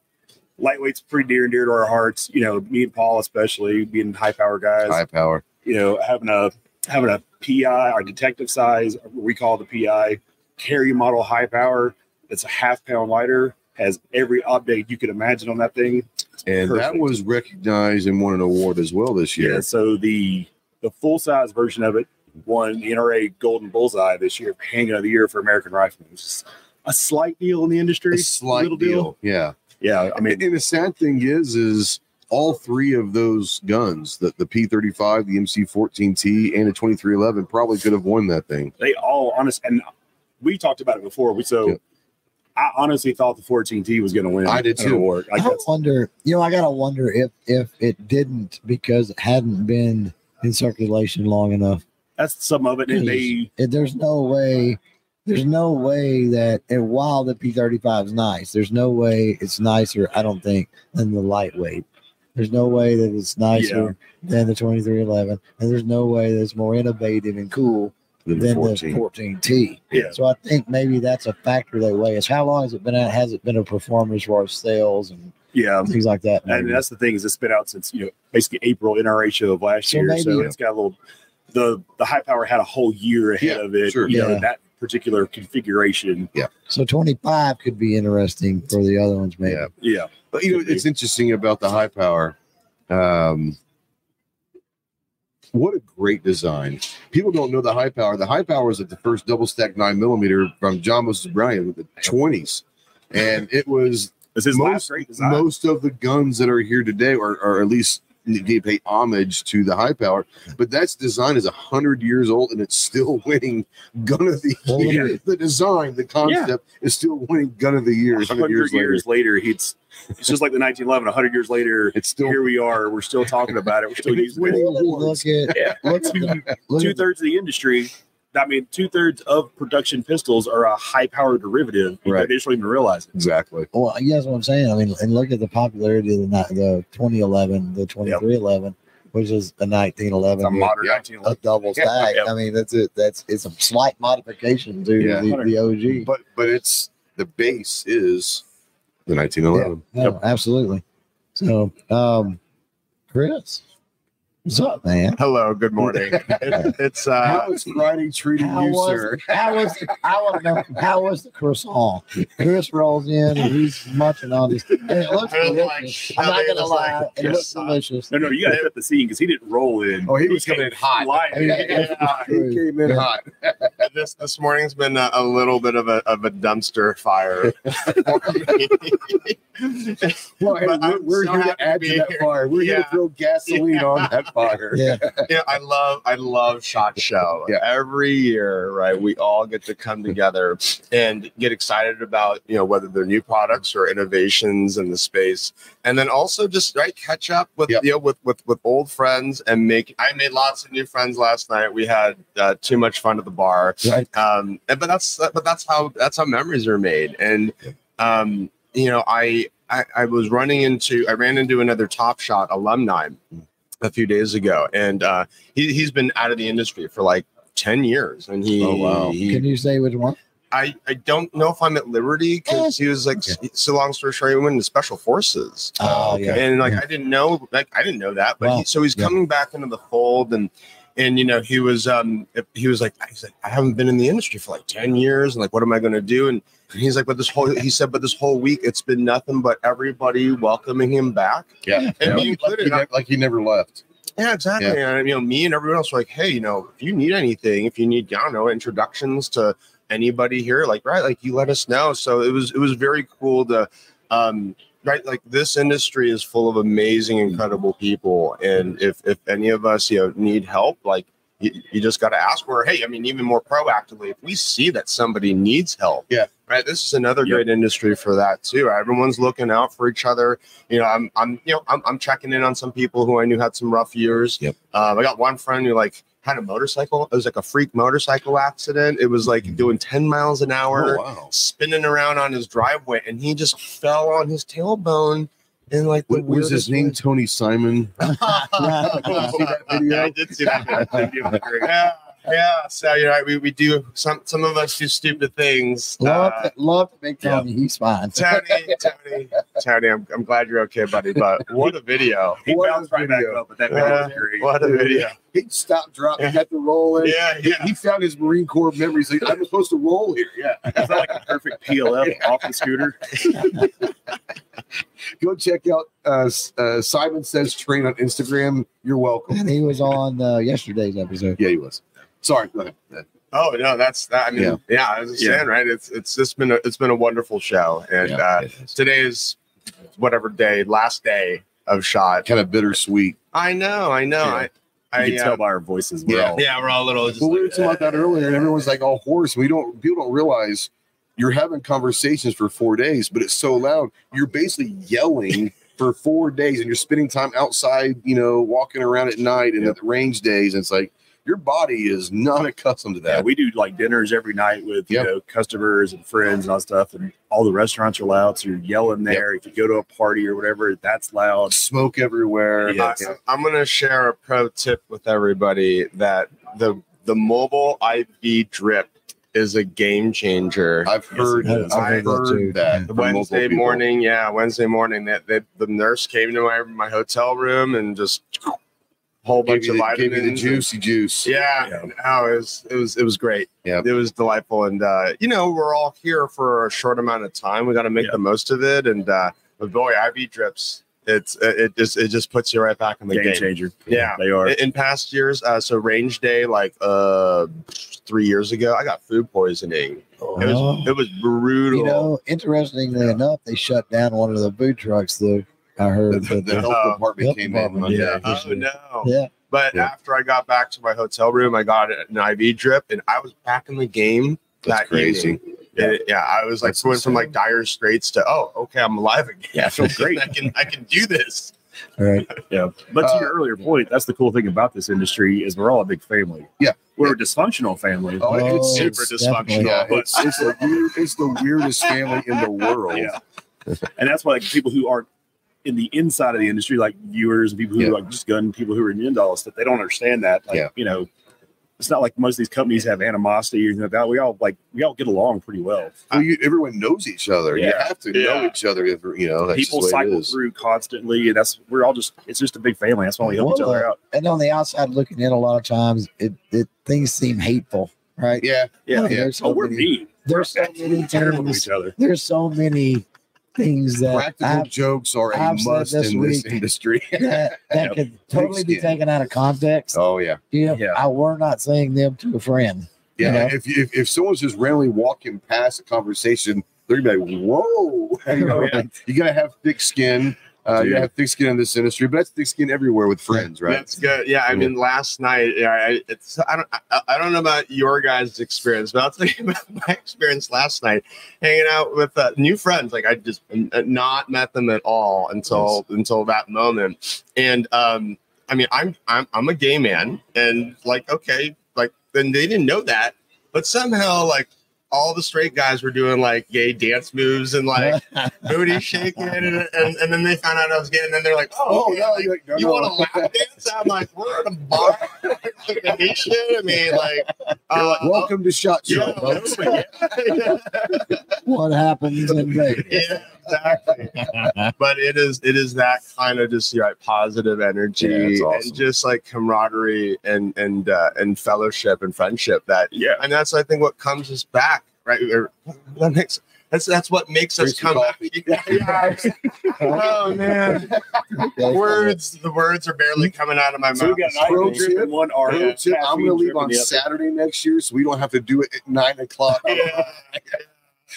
Lightweight's pretty dear and dear to our hearts. You know, me and Paul especially being high power guys. high power. you know, having a having a PI our detective size, we call the PI carry model high power. It's a half pound lighter, has every update you could imagine on that thing. And that was recognized and won an award as well this year. Yeah. So the the full size version of it won the NRA Golden Bullseye this year, Handgun of the Year for American Rifleman. It's a slight deal in the industry. a slight little deal. Yeah. Yeah. I mean, and the sad thing is, is all three of those guns, the, the P35, the MC14T, and the 2311, probably could have won that thing. they all honest and we talked about it before. We so Yeah. I honestly thought the 14T was going to win. I did too. Award. Like I that's, wonder, you know, I gotta wonder if if it didn't because it hadn't been in circulation long enough. that's some of it. And they there's no way, there's no way that, and while the P35 is nice, there's no way it's nicer. I don't think than the lightweight. There's no way that it's nicer than the 2311, and there's no way that it's more innovative and cool than 14. the 14T. Yeah. So I think maybe that's a factor they weigh. Is how long has it been out? Has it been a performer as far as sales and yeah. things like that? And that's the thing is it's been out since you know basically April NRA show of last So year. so maybe- it's got a little the the high power had a whole year ahead Yeah, of it. sure. You know, Yeah. that particular configuration. Yeah. So 25 could be interesting for the other ones, maybe. Yeah. Yeah. But you know, it's interesting about the high power. Um, what a great design! People don't know the high power. The high power is at the first double stack nine millimeter from John Moses Browning with the twenties, and it was This is most, most of the guns that are here today are, are at least they pay homage to the high power but that's design is 100 years old and it's still (laughs) winning gun of the year yeah. the design the concept is still winning gun of the year 100 100 years, years, later later, he's it's just like the 1911. 100 years later, (laughs) it's still here we are. We're still talking about it. We're still using winning it. awards. Look at Yeah. look at Two, two thirds of the industry. I mean, two thirds of production pistols are a high power derivative. Right. They just don't even realize it. exactly Well, you guys, what I'm saying. I mean, and look at the popularity of the ni- the 2011, the 2311, which is a 1911, It's a with modern Yeah. 1911. a double stack. Yeah. I mean, that's it. That's it's a slight modification to Yeah. the, the OG. but but it's the base is the 1911 No, absolutely. So, um, Chris, What's up, man? Hello, good morning. It, (laughs) it's uh, How is Friday treating you, was, sir? how was I want to know how was the croissant? Chris rolls in and he's munching on this. And it looks I was like, delicious. I'm not gonna lie, like- it looks delicious. No, no, you got to set the scene because he didn't roll in. Oh, he was coming in hot. Flying. Yeah. He came in hot. (laughs) this this morning's been a, a little bit of a of a dumpster fire. (laughs) Well, hey, But we're, we're so here to add to to that here. fire. We're here to throw gasoline on that fire. Yeah, (laughs) you know, I love I love Shot Show. Yeah. Every year, right, we all get to come together and get excited about you know whether they're new products or innovations in the space, and then also just right catch up with Yep. you know with with with old friends and make. I made lots of new friends last night. We had uh, too much fun at the bar. right. um and- but that's but that's how that's how memories are made and um you know I, I i was running into i ran into another top shot alumni a few days ago and uh he, he's been out of the industry for like 10 years and he, Oh, wow. he Can you say which one? I, I don't know if I'm at liberty because he was like, Okay. so long story short, he went into special forces. Oh, yeah. And like Yeah. I didn't know, like I didn't know that, but Wow. he, so he's Yeah. coming back into the fold, and and you know he was um he was like he's like I haven't been in the industry for like ten years, and like what am I going to do? And he's like, but this whole he said, but this whole week it's been nothing but everybody welcoming him back, Yeah. and Yeah. me Like, he included. ne- like he never left. Yeah, exactly. And you know, me and everyone else were like, hey, you know, if you need anything, if you need, I don't know, introductions to anybody here, like right, like you let us know. So it was it was very cool to um right like this industry is full of amazing, incredible people. And if if any of us, you know, need help, like you, you just got to ask or hey, I mean, even more proactively, if we see that somebody needs help, Yeah. Right. This is another Yep. great industry for that too. Everyone's looking out for each other you know, I'm, I'm, you know, I'm, I'm checking in on some people who I knew had some rough years. Yep. Um, I got one friend who like had a motorcycle. It was like a freak motorcycle accident. It was like doing 10 miles an hour, Oh, wow. spinning around on his driveway, and he just fell on his tailbone. And like What was his weirdest name? way. Tony Simon. (laughs) (laughs) Did you see that video? (laughs) I did see that video. Yeah, yeah. So you know, we, we do some some of us do stupid things. Love, Uh, to, love to make Tony. He's fine. Tony, (laughs) Tony, Tony, I'm, I'm glad you're okay, buddy. But what a video! He What bounced a right back up, but that video Yeah, was great. what a video! He stopped, dropped, he got the roll in. Yeah, He, yeah. he found his Marine Corps memories. Like, I'm supposed to roll here. Yeah. (laughs) It's not like a perfect PLF (laughs) off the scooter. Go check out uh, uh, Simon Says Train on Instagram. You're welcome. And he was on uh, yesterday's episode. Yeah, he was. Sorry. Go ahead. Oh no, that's that. I mean, Yeah. yeah, I was Yeah. saying, right? It's it's just been a it's been a wonderful show, and uh, today is whatever day, last day of shot. Kind of bittersweet. I know, I know. Yeah. I, I You can uh, tell by our voices. We're Yeah. all, yeah, we're all a little just. Well, we were like, talking about that earlier, and everyone's like all hoarse. We don't. People don't realize you're having conversations for four days, but it's so loud. You're basically yelling (laughs) for four days, and you're spending time outside. You know, walking around at night and at the range days. And it's like your body is not accustomed to Yeah, that. we do like dinners every night with you Yep. know customers and friends and all stuff, and all the restaurants are loud, so you're yelling there. If you go to a party or whatever, that's loud. Smoke everywhere. Yeah. I, I'm going to share a pro tip with everybody that the the mobile IV drip is a game changer. I've heard. it is. I've I've heard that too. heard that. from Wednesday morning, yeah, Wednesday morning. That they, the nurse came to my my hotel room and just whole bunch you, of the, vitamins. gave you the and- juicy juice. Yeah, Yeah. no, it was it was it was great. Yeah. it was delightful, and uh, you know we're all here for a short amount of time. We got to make Yeah. the most of it, and uh, but boy, IV drips. It's it just it just puts you right back in the Game game. changer. Yeah. they are. In, in past years, uh, so range day like uh three years ago, I got food poisoning. It was Oh. it was brutal. You know, interestingly enough, they shut down one of the food trucks. Though I heard, the, but the health Uh, department health came department, in. yeah. Monday. oh no. yeah, But Yeah. after I got back to my hotel room, I got an IV drip, and I was back in the game. That's that crazy. evening. Yeah, yeah. I was like That's went from like dire straits to oh, okay, I'm alive again. Yeah, (laughs) I feel great. I can I can do this. all right. (laughs) Yeah, but to Uh, your earlier point, that's the cool thing about this industry is we're all a big family. Yeah. we're a dysfunctional family. Oh, it's super definitely. dysfunctional. Yeah, but- it's, it's, the weird, it's the weirdest family in the world. Yeah, and that's why like people who aren't in the inside of the industry, like viewers and people who Yeah. like just gun people who are into all this stuff, they don't understand that. Like Yeah. you know, it's not like most of these companies have animosity or anything like that. We all like we all get along pretty well. Well, you, everyone knows each other. You have to know each other. If, you know, that's People just the way it cycle through constantly, and that's we're all just it's just a big family. That's why we help each other out. And on the outside looking in, a lot of times it, it things seem hateful, right? Yeah, Yeah, Yeah. Oh, yeah. So Oh, we're many- mean. There's so many Terrible each other. There's so many things that practical I've- jokes are a I've said must this in this industry. (laughs) that, that (laughs) could totally be skin. taken out of context. oh yeah, You know, Yeah. I were not saying them to a friend. yeah. You know? If, if if someone's just randomly walking past a conversation, they're gonna be like, "Whoa!" (laughs) You, know, oh, Yeah. you gotta have thick skin. Uh, you have thick skin in this industry, but that's thick skin everywhere with friends, right? That's good. Yeah, I mean, last night, yeah, I, it's I don't I, I don't know about your guys' experience, but I'll tell you (laughs) about my experience last night, hanging out with uh, new friends. Like I just not met them at all until until that moment, and um, I mean, I'm I'm I'm a gay man, and like okay, like then they didn't know that, but somehow like. All the straight guys were doing like gay dance moves and like (laughs) booty shaking, and, and, and then they found out I was gay, and then they're like, "Oh, Oh, okay, no, like, like, no, you no. want to lap dance? I'm like, we're at a bar, like a nation. I mean, like, uh, Welcome to Shot Show, yeah, yeah, (laughs) what happens in Vegas? yeah, exactly. But it is, it is that kind of just right positive energy Yeah, awesome. and just like camaraderie and and uh, and fellowship and friendship that, Yeah. and that's I think what comes us back, right? Or- That makes that's that's what makes us Drink some come back. (laughs) Yeah, yeah. oh man, words the words are barely coming out of my So we mouth. got an Pro IV drip in one arm. Pro tip, I'm gonna leave on. Saturday next year, so we don't have to do it at nine o'clock. Yeah. (laughs)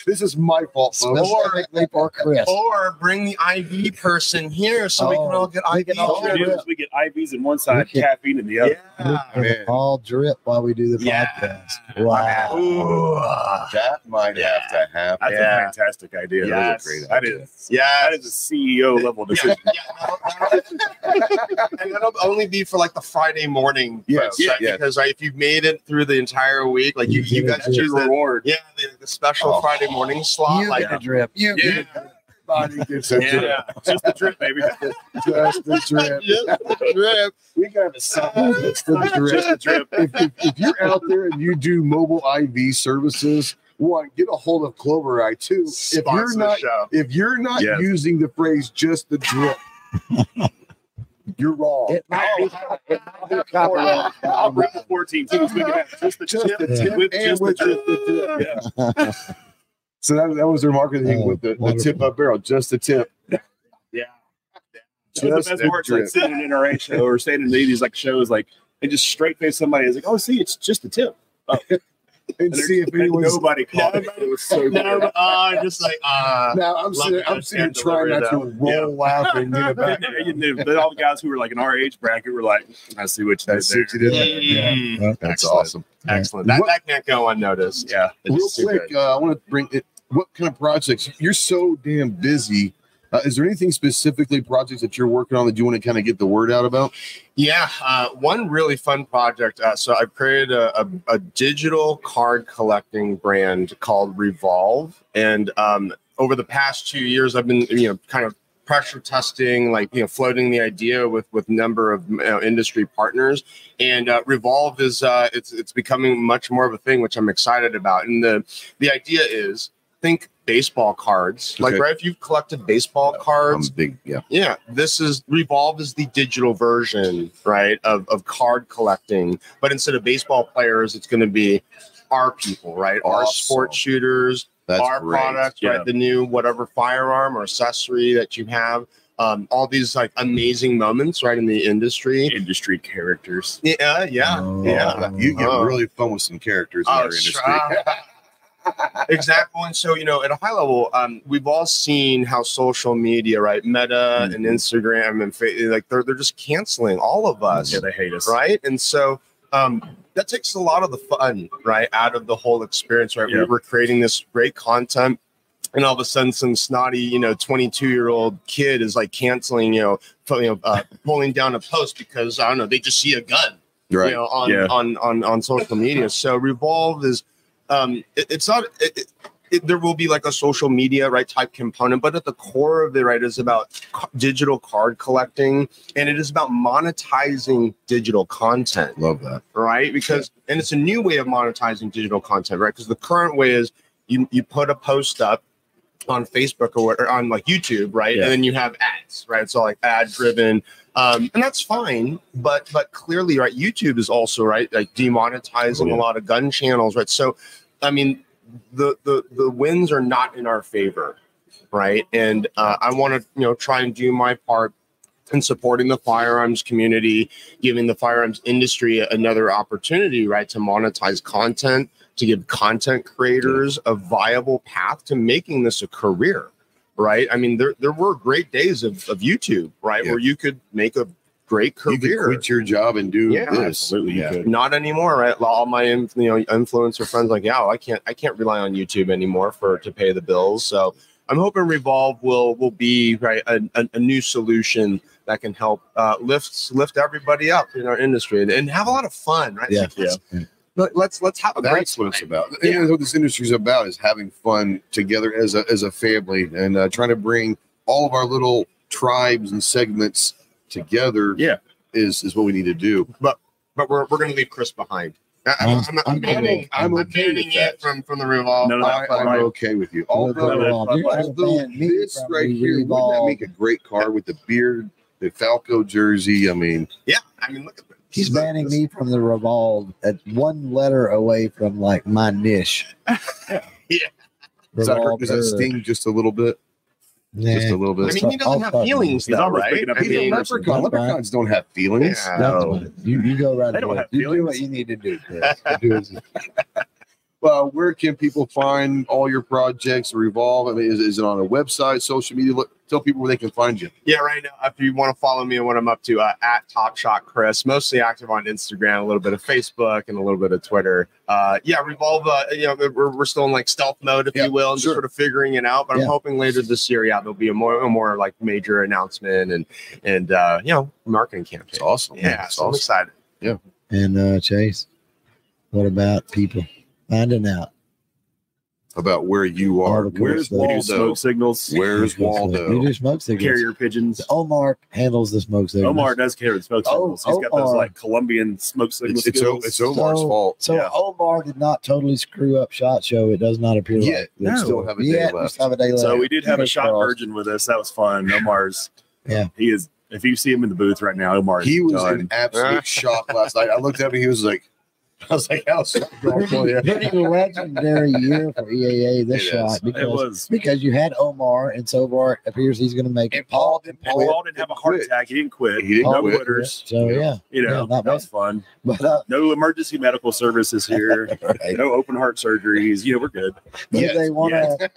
This is my fault, folks. Specifically for Chris. Or bring the IV person here so we can oh, all get we IV can all All we drip. do is we get IVs in one side, caffeine in the other. Yeah. Ah, man. All drip while we do the Yeah. podcast. Wow. Ooh. That might have to happen. That's Yeah. a fantastic idea. Yes. That is a great That is Yeah. that is a CEO level decision. yeah, no, and that'll only be for like the Friday morning. Yes, folks, right? yes. Because right, if you've made it through the entire week, like you, you guys choose the reward. yeah the, the special Oh. Friday morning slot. You like get the drip. You yeah, Everybody gets a drip. Just the drip, baby. (laughs) Just the drip. Just the drip. We got to sell just the drip. Just the drip. If, if, if you're out there and you do mobile IV services, one, get a hold of Clover Eye too. If you're the not show. if you're not Yes. using the phrase just the drip, (laughs) you're wrong. It might be, it might be copyright. (laughs) I'll bring the 14 teams. We can have just the just tip. the tip with and just the with drip. just the tip. Yeah. So that, that was their marketing Oh, with the, the tip up barrel, just the tip. Yeah. (laughs) Just That's the best the part. It's like sitting in an NRA show or staying in these like shows, like and just straight face somebody is like, oh, see, it's just the tip. (laughs) And see if and anyone's nobody caught it. It was so (laughs) No, good. uh, just like uh, now I'm Love sitting, I'm sitting trying not to delivery, roll laughing in the back. And you knew, but all the guys who were like in our age bracket were like, I see what you did there. you did there. Mm. That's Excellent. awesome. excellent. That, that can't go unnoticed. Yeah. Real quick, uh, I want to bring it. What kind of projects? You're so damn busy. Uh, is there anything specifically projects that you're working on that you want to kind of get the word out about? Yeah, uh, one really fun project. Uh, so I've created a, a, a digital card collecting brand called Revolve, and um, over the past two years, I've been you know kind of pressure testing, like you know, floating the idea with with number of you know, industry partners. And uh, Revolve is uh, it's it's becoming much more of a thing, which I'm excited about. And the the idea is think baseball cards, like right if you've collected baseball cards I'm big, yeah. yeah, this is Revolve is the digital version, right, of, of card collecting. But instead of baseball players, it's going to be our people, right? Our Awesome. sport shooters, That's our great. products, Yeah. right? The new whatever firearm or accessory that you have. Um, all these like amazing moments, right, in the industry. Industry characters. Yeah, yeah, Oh. yeah. You get Oh. really fun with some characters in Oh, our industry. (laughs) exactly. And so, you know, at a high level, um, we've all seen how social media, right, Meta and Instagram and fa- like they're they're just canceling all of us, Yeah, they hate us. right? And so, um, that takes a lot of the fun, right, out of the whole experience, right? Yeah. We were creating this great content. And all of a sudden, some snotty, you know, 22 year old kid is like canceling, you know, pu- you know, uh, pulling down a post because I don't know, they just see a gun Right. you know, on, Yeah. on on on social media. So Revolve is um it- it's not it, it- there will be like a social media right type component, but at the core of it, right, is about ca- digital card collecting, and it is about monetizing digital content Love that. right? Because and it's a new way of monetizing digital content, right? Because the current way is you you put a post up on Facebook or, or on like YouTube, right? Yeah. And then you have ads, right? It's all like ad driven. Um, and that's fine, but but clearly, right, YouTube is also right, like demonetizing Oh, yeah. a lot of gun channels, right? So, I mean, the the the wins are not in our favor, right? And uh, I want to you know try and do my part in supporting the firearms community, giving the firearms industry another opportunity, right, to monetize content, to give content creators a viable path to making this a career, right? I mean, there there were great days of, of YouTube, right, Yeah. where you could make a great career. You could quit your job and do Yeah, this. absolutely, you Yeah. could. Not anymore, right? All my you know influencer friends like, yeah, I can't I can't rely on YouTube anymore for to pay the bills. So I'm hoping Revolve will will be right a, a, a new solution that can help uh, lift lift everybody up in our industry and, and have a lot of fun, right? Yeah. Let's, let- let's let's have a great That's what it's about. Yeah. And what this industry is about is having fun together as a as a family and uh, trying to bring all of our little tribes and segments together. Yeah. is is what we need to do. But but we're we're gonna leave Chris behind. I- I'm, I'm, I'm, I'm banning, I'm I'm, banning it from from the Revolve. No, no, I, I'm right. okay with you. Look Although, at Revolve. You're gonna although this from right the here, wouldn't that Revolve. make a great card with the beard, the Falco jersey? I mean, Yeah, I mean, look at this. He's banning me from the revolve at one letter away from like my niche. Yeah. does that, does that er. sting just a little bit? Nah. Just a little bit. I mean, he doesn't have I'll- feelings, though, almost right? picking up I He's a mean, own leprechaun. Leprechauns don't have feelings. Yeah. No. You, you go right They don't ahead. have You do what you need to do, Chris. Do as- Well, where can people find all your projects revolve? I mean, is, is it on a website, social media? Look, tell people where they can find you. Yeah, right now, if you want to follow me and what I'm up to, uh, at Top Shot Chris, mostly active on Instagram, a little bit of Facebook, and a little bit of Twitter. Uh, yeah, Revolve, uh, you know, we're, we're still in like stealth mode, if Yeah, you will, and sure. just sort of figuring it out. But Yeah. I'm hoping later this year, yeah, there'll be a more, a more like major announcement and, and, uh, you know, marketing campaign. It's awesome. Yeah, it's so I'm awesome. excited. And uh, Chase, what about people finding out? About where you are. Articles Where's that- We Waldo? smoke signals. Where's We Waldo? do smoke signals. Carrier pigeons. Omar handles the smoke signals. Omar does carry the smoke Oh, signals. He's got those Omar. like Colombian smoke signal It's, it's, O- it's Omar's So- fault. So Yeah. Omar did not totally screw up Shot Show. It does not appear Yeah, like. we this. still have a day yeah, we left. still have a day left. So we did have a Fingers shot crossed. virgin with us. That was fun. Omar's. Yeah. He is. If you see him in the booth right now, Omar. He was done. in absolute (laughs) shock last night. I looked at him. He was like, (laughs) I was like, how sorry, Bronco, yeah. Pretty legendary year for EAA this It is. shot It because was. because you had Omar and so far appears he's going to make it. Paul didn't And quit. Didn't have a heart quit. attack. He didn't quit. He didn't no quit. quitters. So yeah, You know, Yeah, that bad. was fun. but uh, No emergency medical services here. (laughs) right. no open heart surgeries. You know, we're good. But Yes, they want to,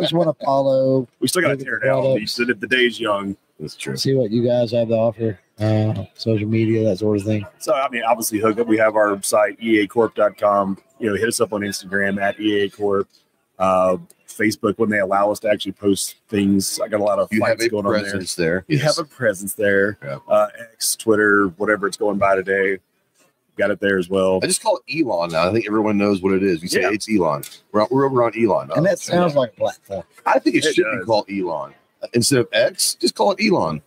just want to follow, We still got to tear it down. products. You said if the day's young. That's true. see what you guys have to offer, uh, social media, that sort of thing. So, I mean, obviously, hook up. We have our site, eaacorp.com. You know, hit us up on Instagram at EAA Corp. Uh, Facebook, when they allow us to actually post things. I got a lot of You have fights a going on there. presence there. You Yes. have a presence there. Yeah. Uh, X, Twitter, whatever it's going by today. Got it there as well. I just call it Elon now. I think everyone knows what it is. We say Yeah. it's Elon. We're, on- we're over on Elon. And that sounds like a platform. I think it, It should be called Elon instead of X. Just call it Elon.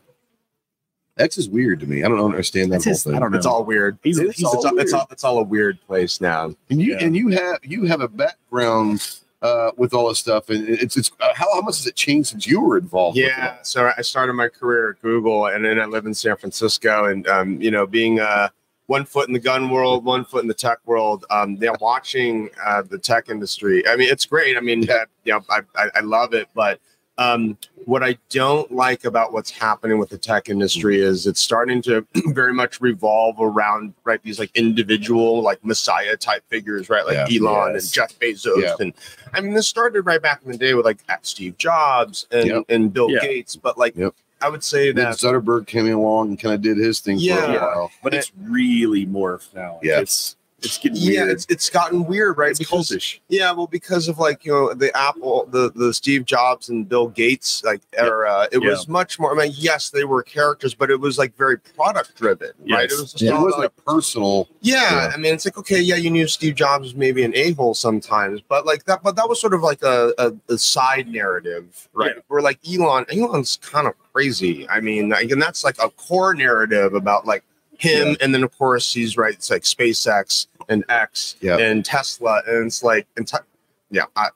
X is weird to me. I don't understand that It's whole just- thing. I don't know. It's all weird. He's- it's, he's all, all it's, all, it's all a weird place now. and you Yeah. and you have you have a background uh, with all this stuff, and it's it's uh, how, how much has it changed since you were involved? Yeah. all? So I started my career at Google, and then I live in San Francisco. And um, you know, being uh, one foot in the gun world, one foot in the tech world, um, yeah, watching uh, the tech industry. I mean, it's great. I mean, Yeah. uh, you know, I, I, I love it, but um, what I don't like about what's happening with the tech industry is it's starting to (clears throat) very much revolve around right these like individual like messiah type figures, right? Like Yeah. Elon Yes. and Jeff Bezos Yeah. and I mean, this started right back in the day with like at Steve Jobs and, Yep. and Bill Yeah. Gates, but like Yep. I would say that Zuckerberg came along and kind of did his thing for Yeah. a while. but it's really morphed now. Yeah. It's It's getting Yeah, weird. it's it's gotten weird, right? It's because cultish. yeah, well, because of like you know the Apple, the the Steve Jobs and Bill Gates like era, it Yeah. was much more. I mean, yes, they were characters, but it was like very product driven, right? It was just yeah. it wasn't like, a personal. yeah, Yeah. I mean, it's like okay, yeah, you knew Steve Jobs was maybe an a hole sometimes, but like that, but that was sort of like a, a, a side narrative, right? Yeah. Where like Elon, Elon's kind of crazy. I mean, like, and that's like a core narrative about like him, and then of course he's right. It's like SpaceX and X Yeah. and Tesla, and it's like, and te- yeah, I,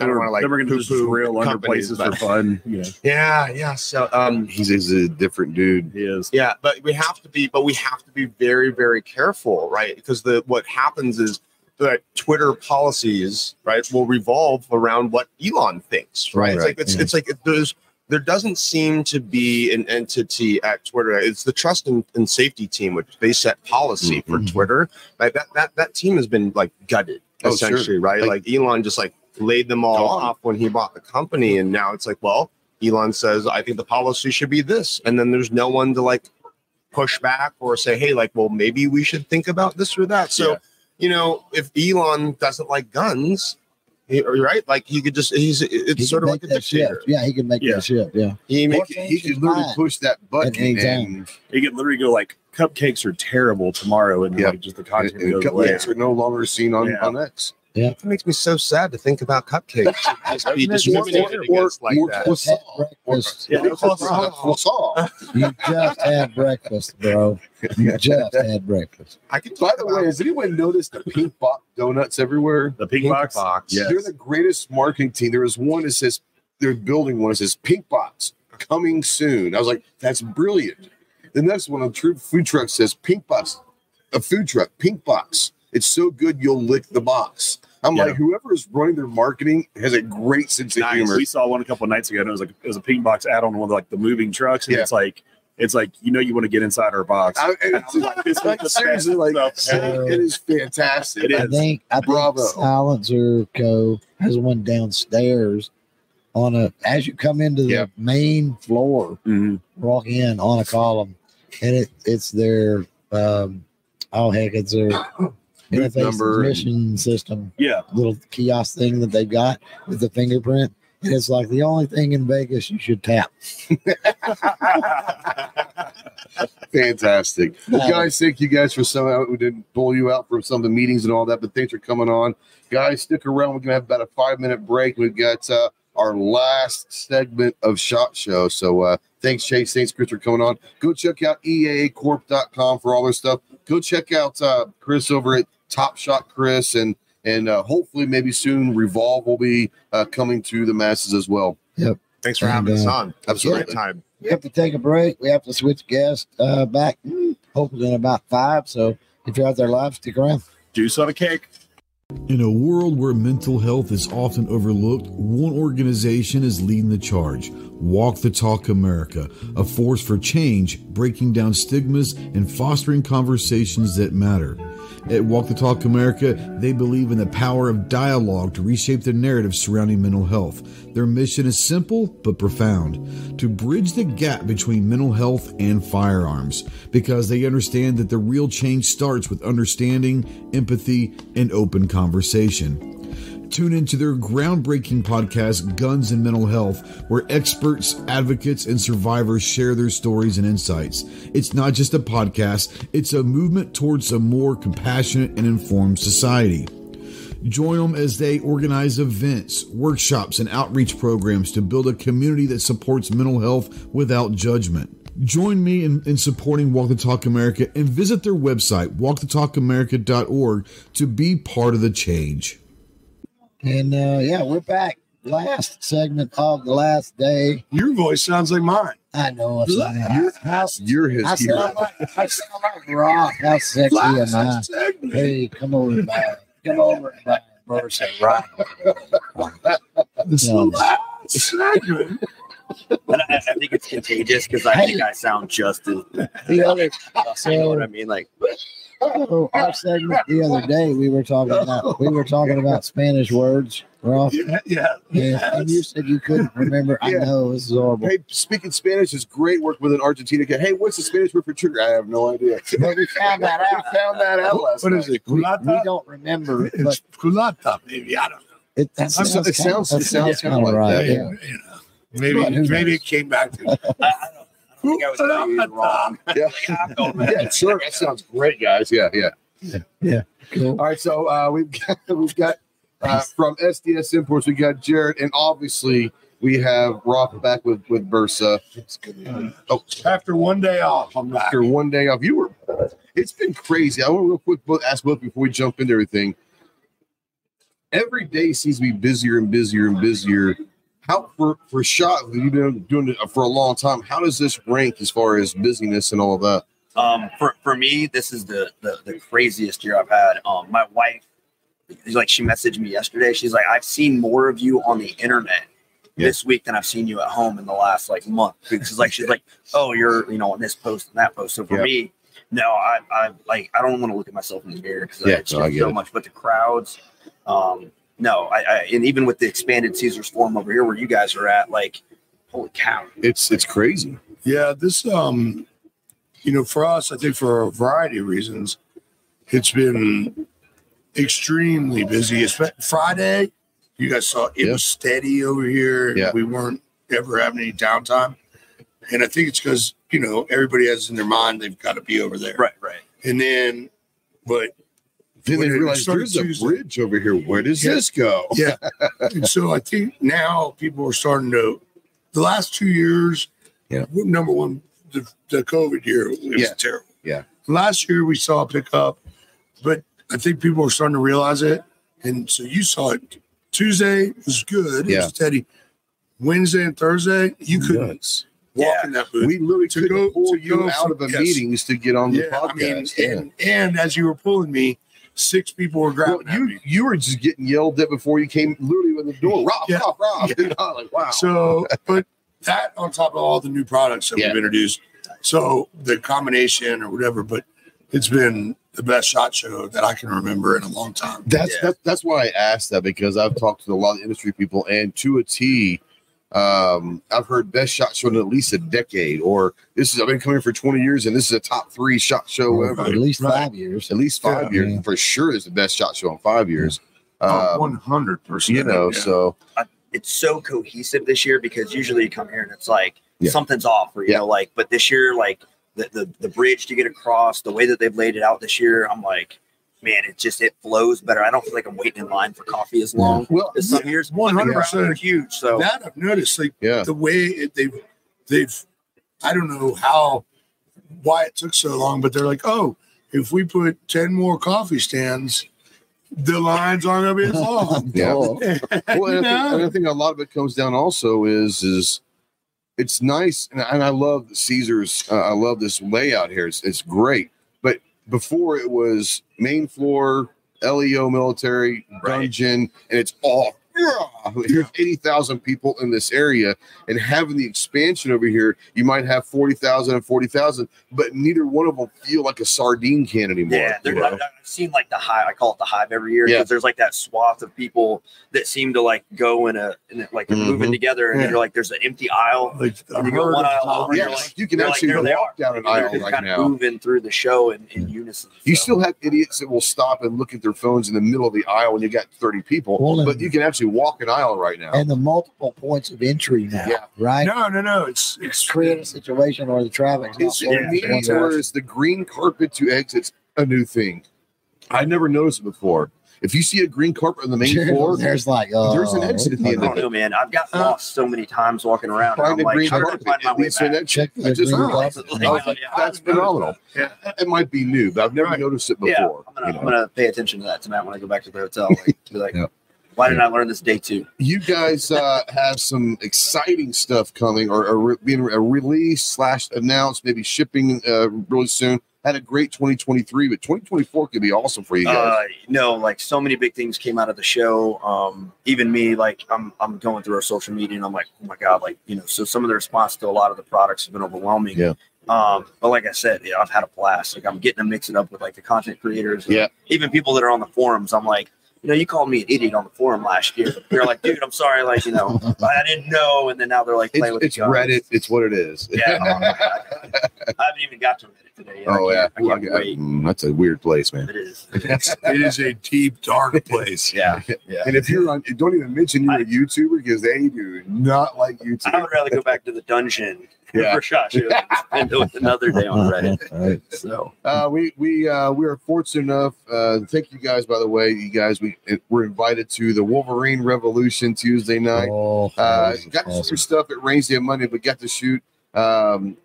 I don't want to like Then we're gonna just poo-poo rail under companies, places but- for fun. Yeah, yeah, yeah. So, um, He's, he's a different dude. he is. yeah, but we have to be, but we have to be very, very careful, right? Because the what happens is that Twitter policies, right, will revolve around what Elon thinks, right? Right, it's like it's yeah. it's like it- there's there doesn't seem to be an entity at Twitter. It's the trust and, and safety team, which they set policy for Mhm. Twitter. Like that that that team has been like gutted Oh, sure. essentially, right? Like- Like, Elon just like laid them all Gone. off when he bought the company, and now it's like, well, Elon says, I think the policy should be this, and then there's no one to like push back or say, hey, like, well, maybe we should think about this or that. So, Yeah. you know, if Elon doesn't like guns, he, right? Like he could just he's it's can sort of like a that shift. Yeah, he can make Yeah. that shift. Yeah. He He make could, he could literally Fine. push that button At any time. and, You could literally go like cupcakes are terrible tomorrow, and Yeah. like just the content and goes away. cupcakes are no longer seen on, Yeah. on X. it makes me so sad to think about cupcakes (laughs) just be discriminated Or- against like or that. Just had breakfast. Yeah, Or croissant. You just had breakfast, bro. You just had breakfast. I can By the way, has anyone noticed the pink box donuts everywhere? The pink, Pink box. box. Yes. They're the greatest marketing team. There is one that says they're building one that says pink box coming soon. I was like, that's brilliant. The next one, a true food truck says pink box, a food truck, pink box. It's so good you'll lick the box. I'm Yeah. like, whoever is running their marketing has a great sense of Nice. humor. We saw one a couple of nights ago, and it was like it was a pink box add on one of like the moving trucks, and Yeah. it's like it's like you know you want to get inside our box. I, it's like, this like, the seriously, like stuff ever. it is fantastic. It I is. think I think Bravo. Silencer Co. has one downstairs on a as you come into the Yeah. main floor, Mhm. walk in on a column, and it it's their um oh heck, it's their Booth number admission system Yeah, little kiosk thing that they've got with the fingerprint. And it's like the only thing in Vegas you should tap. (laughs) Fantastic. Well, guys, thank you guys for some. We didn't pull you out from some of the meetings and all that, but thanks for coming on. Guys, stick around. We're gonna have about a five minute break. We've got uh, our last segment of Shot Show. So uh, thanks, Chase. Thanks, Chris, for coming on. Go check out EAAcorp.com for all their stuff. Go check out uh, Chris over at Top Shot Chris, and and uh, hopefully maybe soon Revolve will be uh, coming to the masses as well. Yep. Thanks for And, having us uh, on. Absolutely. Great time. We have to take a break. We have to switch guests uh, back, mm, hopefully in about five. So if you're out there live, stick around. juice on a cake. In a world where mental health is often overlooked, one organization is leading the charge Walk the Talk America, a force for change, breaking down stigmas and fostering conversations that matter. At Walk the Talk America, they believe in the power of dialogue to reshape the narrative surrounding mental health. Their mission is simple but profound to bridge the gap between mental health and firearms because they understand that the real change starts with understanding, empathy, and open conversation. Tune into their groundbreaking podcast, Guns and Mental Health, where experts, advocates, and survivors share their stories and insights. It's not just a podcast, it's a movement towards a more compassionate and informed society. Join them as they organize events, workshops, and outreach programs to build a community that supports mental health without judgment. Join me in, in supporting Walk the Talk America and visit their website, walkthetalkamerica.org, to be part of the change. And uh, yeah, we're back. Last segment of the last day. Your voice sounds like mine. I know it's like, how, You're his I hero. sound like, I sound like rock. How sexy am I? Hey, come over by. Come over by Mercy, right? (laughs) No, But I, I think it's contagious because I think I sound just as. the other, (laughs) You know what I mean? Like, our oh, segment the other day, we were talking (laughs) about we were talking about Spanish words We're. Yeah, yeah. Yeah, and you said you couldn't remember. I know this is horrible. Hey, speaking Spanish is great work with an Argentina kid. Hey, what's the Spanish word for trigger? I have no idea. But we found that out. (laughs) We found that out last What night. is it? We, we don't remember, It's culata, maybe. I don't know. it, that sounds, so- it sounds- it sounds kind kinda like right. that, Yeah. You know, maybe maybe knows? it came back to (laughs) I, I don't, I think I was telling wrong. Yeah. Like, (laughs) going Yeah, sure. That sounds great, guys. Yeah, yeah. Cool. All right, so uh, we've got (laughs) we've got uh, from SDS Imports, we got Jared, and obviously we have Roth back with with Bersa. Oh, after one day off. I'm back. after one day off, you were. It's been crazy. I want to real quick both ask both before we jump into everything. Every day seems to be busier and busier and busier. How for for shot you've been doing it for a long time? How does this rank as far as busyness and all of that? Um, for, for me, this is the, the the craziest year I've had. Um, my wife, like, she messaged me yesterday. She's like, I've seen more of you on the internet Yeah. this week than I've seen you at home in the last like month. Because like she's like, oh, you're you know on this post and that post. So for Yeah. me, no, I I like I don't want to look at myself in the mirror because Yeah, no, I get so it. much. But the crowds, um, no, I, I and even with the expanded Caesar's Forum over here where you guys are at, like, holy cow. It's it's crazy. Yeah, this um, you know, for us, I think for a variety of reasons, it's been extremely busy. Espe- Friday, you guys saw it Yeah. was steady over here. Yeah. we weren't ever having any downtime, and I think it's because you know everybody has in their mind they've got to be over there. Right, right. And then, but Then they When it realize there's a Tuesday- bridge over here. Where does Yeah. this go? yeah, (laughs) and so I think now people are starting to. The last two years, Yeah. Number one, the, the COVID year it was Yeah. terrible. Yeah. Last year we saw a pickup, but I think people are starting to realize it, and so you saw it. Tuesday was good. It Yeah. was steady. Wednesday and Thursday, you couldn't Nuts. walk Yeah. in that booth. We literally To couldn't go- pull to you go out from- of the yes. meetings to get on the yeah, I mean, podcast. yeah. and, and as you were pulling me, six people were Well, grabbing at you me. you were just getting yelled at before you came literally in the door. Rob, Yeah. Rob, Rob. Yeah. (laughs) You like wow. So, but that on top of all the new products that Yeah. we've introduced, so the combination or whatever, but it's been the best shot show that I can remember in a long time. That's Yeah. that, that's why I asked that because I've talked to a lot of industry people and to a T, um, I've heard best shot show in at least a decade. Or this is I've been coming for twenty years and this is a top three shot show ever. At least Right. five years. At least five Yeah. years for sure. Is the best shot show in five years. Oh, Um, One hundred percent. you know, so it's so cohesive this year because usually you come here and it's like Yeah. something's off or you Yeah. know like but this year like the, the the bridge to get across the way that they've laid it out this year i'm like man it just it flows better i don't feel like i'm waiting in line for coffee as long well, as some years one hundred percent huge so That I've noticed, like yeah, the way it, they've they've, I don't know how why it took so long, but they're like, oh, if we put ten more coffee stands, the lines aren't gonna be as long. (laughs) Yeah. (laughs) Well, and I, think, and I think a lot of it comes down also is is it's nice and, and I love Caesar's. Uh, I love this layout here. It's, it's great. Before it was main floor, LEO military Right. dungeon, and it's all. Here's 80,000 people in this area, and having the expansion over here, you might have 40,000 and 40,000, but neither one of them feel like a sardine can anymore. yeah they're, know? I've, I've seen like the hive i call it the hive every year because Yeah. there's like that swath of people that seem to like go in a in a, like they're moving mm-hmm. together and yeah. you're like there's an empty aisle Like And you go one aisle over, Yeah, you're like- you can you're like, actually there they walk are. down an aisle like right kind now. of moving through the show in, in unison You so. still have idiots that will stop and look at their phones in the middle of the aisle when you got 30 people, Well, but you can actually walk an aisle right now. and the multiple points of entry now, Yeah. right? No, no, no. It's it's Create a situation where the traffic's not It's flowing yeah, me in one to where it's the green carpet to exits a new thing. I never noticed it before. If you see a green carpet on the main (laughs) floor, There's like oh, There's an exit at the I end of don't know, man. I've gotten lost so many times walking around. find I'm a like, green carpet, find my way back? Check I the just green carpet. (laughs) I like, Yeah. that's phenomenal. Yeah. It might be new, but I've never Right. noticed it Yeah, before. I'm gonna, you know. I'm gonna pay attention to that tonight when I go back to the hotel. Like, be like, (laughs) Yeah. why didn't I learn this day two? you guys uh, have some exciting stuff coming or, or re- being a release slash announced, maybe shipping uh, really soon. Had a great 2023, but 2024 could be awesome for you guys. Uh, no, like so many big things came out of the show. Um, even me, like I'm, I'm going through our social media and I'm like, oh my god, like you know. So some of the response to a lot of the products have been overwhelming. Yeah. Um, but like I said, yeah, I've had a blast. Like I'm getting to mix it up with like the content creators. and Yeah. Even people that are on the forums, I'm like, you know, you called me an idiot on the forum last year. You're like, dude, I'm sorry, like, you know, I didn't know. And then now they're like It's, playing with it's the. Reddit. It's what it is. Yeah. I haven't even got to Reddit today. Yet. oh I yeah. can't, I I can't got- wait. mm, that's a weird place, man. It is. it is a deep, dark place. (laughs) Yeah. Yeah. And if you're on, don't even mention you're a YouTuber because they do not like YouTube. I would rather go back to the dungeon Yeah. (laughs) for shot show than spend another day on Reddit. (laughs) Right. So Uh, we we uh, we are fortunate enough. Uh, thank you guys, by the way. You guys, we were invited to the Wolverine Revolution Tuesday night. Oh, Uh, got awesome. some stuff at Range Day Monday, but got to shoot um,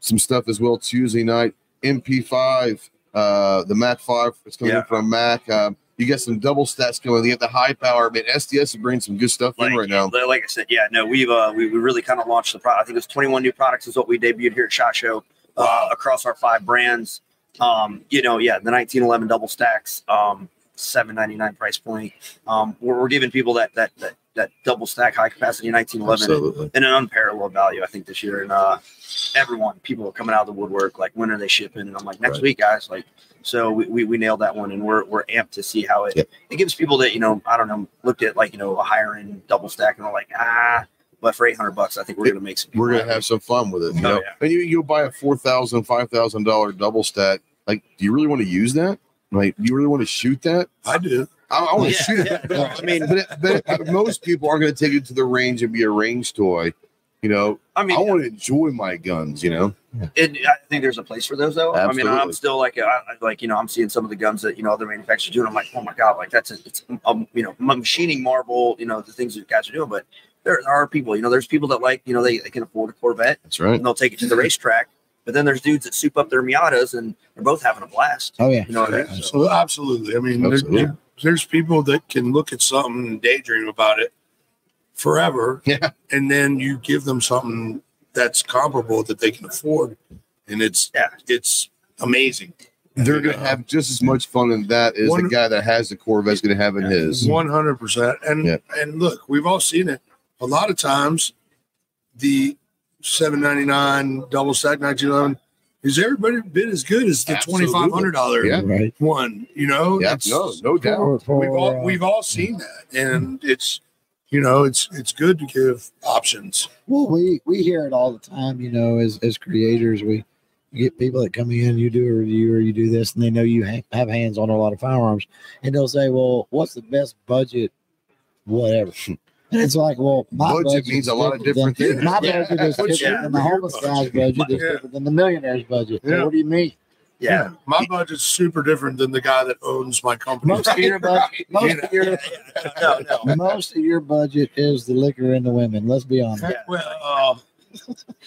some stuff as well Tuesday night. MP5, uh, the Mac 5 is coming Yeah. from Mac. Um, you got some double stacks going. You got the high power. Man, SDS is bringing some good stuff like, in right now. like I said, yeah, no, we've uh, we, we really kind of launched the product. I think it was 21 new products is what we debuted here at Shot Show uh, across our five brands. Um, you know, yeah, the 1911 double stacks, um, 7.99 price point. Um, we're, we're giving people that that that that double stack high capacity 1911 Absolutely. and an unparalleled value, I think, this year. And uh, everyone, people are coming out of the woodwork, like, when are they shipping? And I'm like, next Right. week, guys. Like, so we, we, we nailed that one, and we're we're amped to see how it Yep. it gives people that you know I don't know looked at like you know a higher end double stack and they're like ah, but for 800 bucks, I think we're It- gonna make some. We're gonna happy. have some fun with it. You Oh, know, yeah. and you you buy a four thousand, five thousand dollar double stack. Like, do you really want to use that? Like, do you really want to shoot that? I do. I, I want to Yeah, shoot yeah, it. no, I mean- but, it- but most people aren't going to take it to the range and be a range toy. You know, I mean, I, want to enjoy my guns. You know, it, I think there's a place for those though. I mean, I'm still like, I, I- like you know, I'm seeing some of the guns that you know other manufacturers do, and I'm like, oh my god, like that's a, it's um, you know, machining marble, you know, the things that guys are doing. But there are people, you know, there's people that like, you know, they, they can afford a Corvette that's right. and they'll take it to the racetrack. But then there's dudes that soup up their Miatas and they're both having a blast. Oh yeah. You know what I mean? So, So absolutely. I mean, there- Absolutely. there's people that can look at something and daydream about it forever. Yeah. And then you give them something that's comparable that they can afford. And it's Yeah. it's amazing. They're going to have just as much fun in that as the guy that has the Corvette's going to have in his. One hundred percent. And Yeah. and look, we've all seen it. A lot of times the seven ninety nine double stack nineteen eleven is everybody bit as good as the twenty Absolutely. five hundred dollar Yeah. Right. one. You know, Yeah, no, no doubt. For- for, we've all uh, we've all seen that, and it's you know it's it's good to give options. Well, we we hear it all the time. You know, as as creators, we get people that come in, you do a review or you do this, and they know you ha- have hands on a lot of firearms, and they'll say, "Well, what's the best budget, whatever." (laughs) And it's like, well, my Budget budget means a lot of different different than- things. My budget is What's different your- than the your homeless budget? guy's budget. Is Yeah. different than the millionaire's budget. So what do you mean? Yeah. my budget's super different than the guy that owns my company. Most of your budget, (laughs) most of your, No, no. most of your budget is the liquor and the women. Let's be honest. Yeah. Well, uh,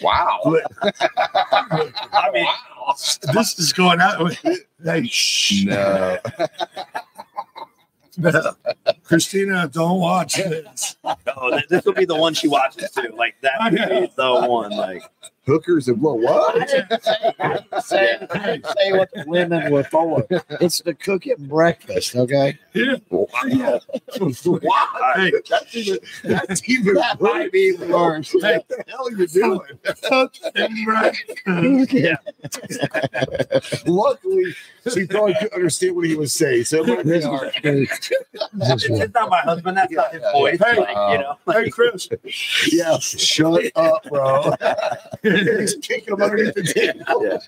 Wow. (laughs) I mean, this is going out. Hey, shh. No. Christina, don't watch this. oh, this will be the one she watches too. Like that would be the one. Like Hookers and blow. What? say, say what the women were for. It's the cooking breakfast, okay? Yeah. Wow. wow. Hey, That's even, that's even That might be worse. What the hell are you doing? (laughs) cooking breakfast. (laughs) (laughs) Luckily, she probably couldn't understand what he was saying. So it might be hard. it's, it's not my husband. That's not his voice. Hey, like, you know. (laughs) Hey, Chris. Yeah, shut up, bro. (laughs) He's kicking him underneath the table.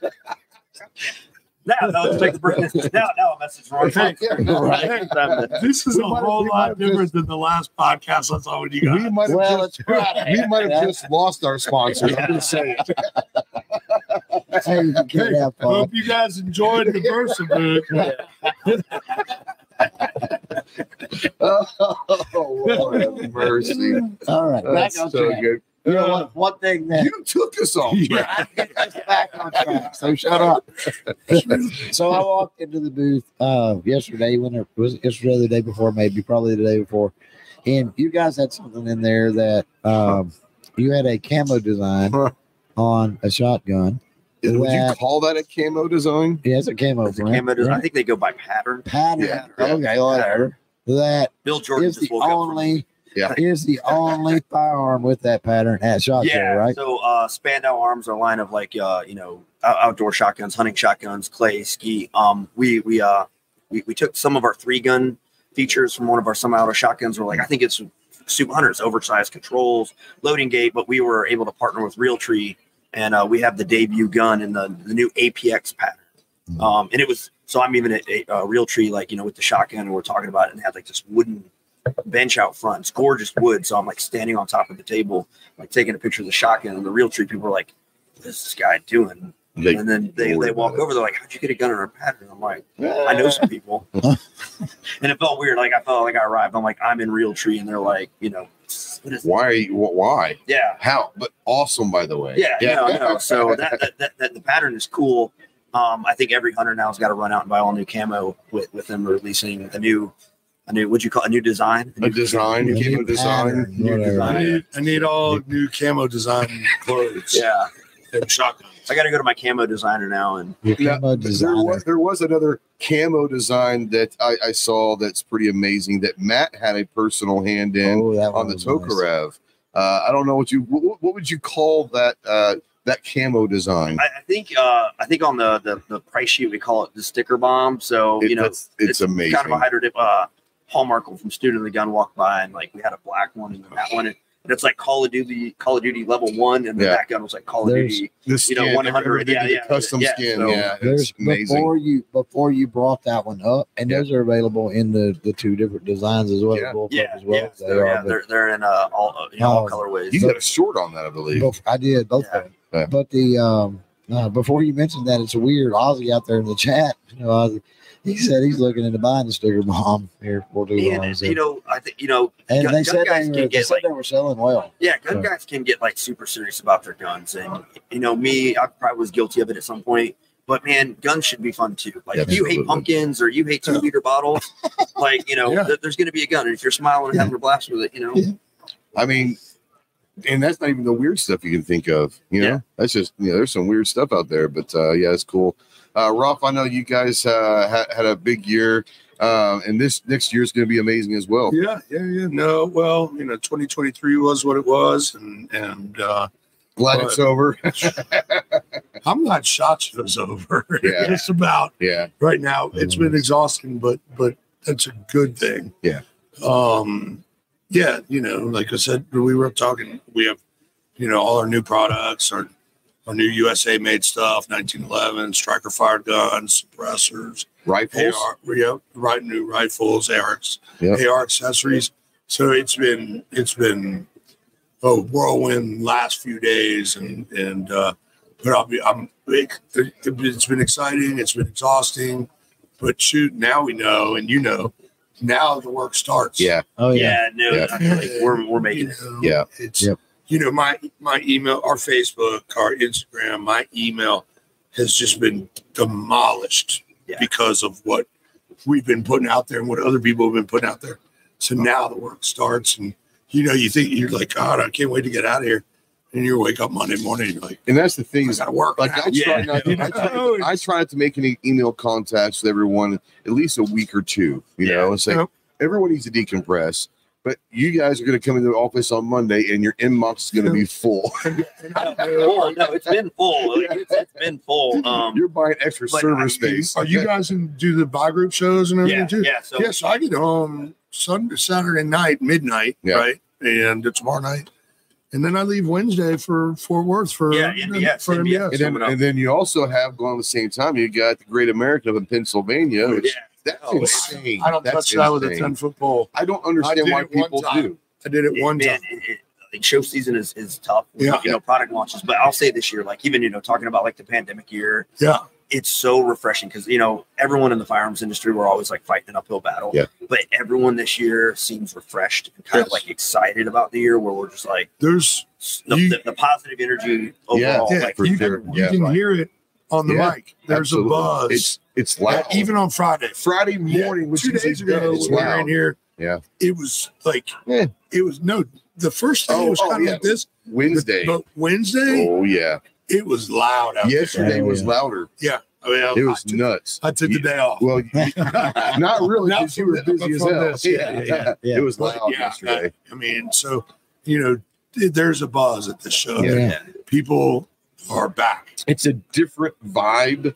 Now, now let's take a break. (laughs) Now, now a message wrong. Hey, Right. (laughs) This is a We might- whole lot have different than the last podcast I saw with you We guys. might have Well, just, (laughs) we might have just lost our sponsors. I'm just saying. Hey, you can. Hope you guys enjoyed the Bersa Oh, Lord mercy. All right, back That's so track. good. You know what? One thing that You took us off track. back on track. So shut up. (laughs) so I walked into the booth uh yesterday when it was yesterday the day before, maybe probably the day before. And you guys had something in there that um you had a camo design on a shotgun. Would you call that a camo design? Yeah, it's a camo It's a camo design. I think they go by pattern. pattern. Yeah. Okay, whatever. That Bill Jordan is just the woke up from only Yeah. is the only firearm with that pattern at shot yeah, right? So uh Spandau Arms are a line of like uh, you know, outdoor shotguns, hunting shotguns, clay, ski. Um we we uh we, we took some of our three gun features from one of our semi-auto shotguns. We're like, I think it's super hunters, oversized controls, loading gate, but we were able to partner with Realtree, and uh, we have the debut gun in the the new APX pattern. Um, and it was so I'm even at a, uh, Realtree, like you know, with the shotgun, and we're talking about it, and had like this wooden bench out front. It's gorgeous wood. So I'm like standing on top of the table, like taking a picture of the shotgun, and the Realtree people are like, "What is this guy doing?" They- and then they, they walk over. They're like, "How'd you get a gun in our pattern?" I'm like, "I know some people," (laughs) and it felt weird. Like I felt like I arrived. I'm like, "I'm in Realtree," and they're like, "You know, what is?" Why? are you- Why? Yeah, How? But awesome, by the way. yeah, yeah. No, no. (laughs) So that, that, that, that the pattern is cool. Um, I think every hunter now has got to run out and buy all new camo with with them releasing a new, a new. What'd you call it? a new design? a design, New camo design. pattern, new design. I need, I need all new camo design clothes. Yeah, and shotguns. I got to go to my camo designer now and Yeah, camo There designer. was, there was another camo design that I, I saw that's pretty amazing that Matt had a personal hand in Oh, on the was nice. Tokarev. Uh, I don't know what you what, what would you call that uh, that camo design? I, I think uh, I think on the, the the price sheet we call it the sticker bomb. So It- you know, it's, it's amazing. kind of a hydro dip. Uh, Markel from Student of the Gun walked by and like we had a black one and that one. And it's like Call of Duty, Call of Duty level one, and then Yeah. that gun was like Call of There's- Duty. the you know, 100, yeah, yeah, custom yeah, skin. so yeah, There's it's amazing. before you before you brought that one up, and Yeah. those are available in the the two different designs as well. Yeah. Bullpup Yeah, as well. yeah, They so, are, yeah, they're they're in uh, all uh, you know, all Oh, colorways. You got a short on that, I believe. Both, I did both Yeah. of them. Yeah. But the um, uh, before you mentioned that, it's weird. Ozzy out there in the chat, you know, Ozzy, he said he's looking into buying the sticker bomb here for too long. and so- you know, I think you know, and gun- they gun said guys they, can were, they get said like they were selling well. Yeah, gun So- guys can get like super serious about their guns, and you know, me, I probably was guilty of it at some point. But man, guns should be fun too. Like if you Absolutely. hate pumpkins or you hate two liter (laughs) bottles, like you know, Yeah. th- there's going to be a gun, and if you're smiling and having a blast with it, you know, Yeah. I mean, and that's not even the weird stuff you can think of. You know, Yeah. that's just you know, there's some weird stuff out there. But uh, yeah, it's cool. Uh, Ralph, I know you guys uh, had, had a big year, um, and this next year is going to be amazing as well. Yeah, yeah, yeah. No, well, you know, 2023 was what it was, and and uh, Glad it's over. (laughs) I'm not shot show's over. (laughs) Yeah. it's about yeah, right now. It's been exhausting, but but that's a good thing. Yeah. Um. Yeah, you know, like I said, we were talking. We have, you know, all our new products, our our new USA made stuff, 1911 striker fired guns, suppressors, rifles. AR, yeah, right, new rifles, ARs, Yep. AR accessories. So it's been it's been a whirlwind last few days, and and uh, but I'll be I'm it, it's been exciting, it's been exhausting, but shoot, now we know, and you know, now the work starts. Yeah, Oh yeah, no, Yeah. I like we're we're You making it. Yeah. It's Yep. You know my my email, our Facebook, our Instagram, my email has just been demolished Yeah. because of what we've been putting out there and what other people have been putting out there. So now the work starts, and you know you think you're like, God, I can't wait to get out of here, and you wake up Monday morning, and you're like, and that's the thing. I Is, got to work. like now. I try not. To, (laughs) I, try, I try not to make any email contacts with everyone at least a week or two. You Yeah. know, it's like Yep. everyone needs to decompress. But you guys are going to come into the office on Monday, and your inbox is going to be full. (laughs) full. No, it's been full. It's, it's been full. Um, You're buying extra server I- space. Are you guys in do the buy group shows and everything yeah, too? yeah. So Yes, I get home Sunday, Saturday night, midnight, Yeah. right, and tomorrow night, and then I leave Wednesday for Fort Worth for Yeah, NBS, for NBS. And then, and then you also have going at the same time. You got the Great American in Pennsylvania. Which, yeah, That's Oh, insane. I don't That's touch that with a ten foot pole. I don't I understand did why it one people time. do. I did it one man, time. it, it, like show season is, is tough. with, Yeah. you know, product launches. But I'll say this year, like even you know, talking about like the pandemic year, Yeah, it's so refreshing because you know everyone in the firearms industry we're always like fighting an uphill battle. Yeah. But everyone this year seems refreshed and kind of like excited about the year, where we're just like there's the, You- the, the positive energy overall. yeah, like for you, sure. can, Yeah. you can hear it on the Yeah, mic. There's Absolutely. a buzz. It's it's Yeah, loud. even on Friday. Friday Yeah, morning, which two is days ago, it's when we were in loud. here. Yeah. it was like Yeah. it was no. The first day Oh, was oh, kind of yeah. like this, Wednesday. but Wednesday Oh yeah. it was loud. Out Yesterday Oh, was yeah. louder. Yeah, I mean, It I, was took, nuts. I took the day off. Well, (laughs) not really Not because you were busy as hell. this, (laughs) yeah, yeah, yeah. It was But, loud yeah, yesterday. I mean, so you know, there's a buzz at the show. Yeah. People are back. It's a different vibe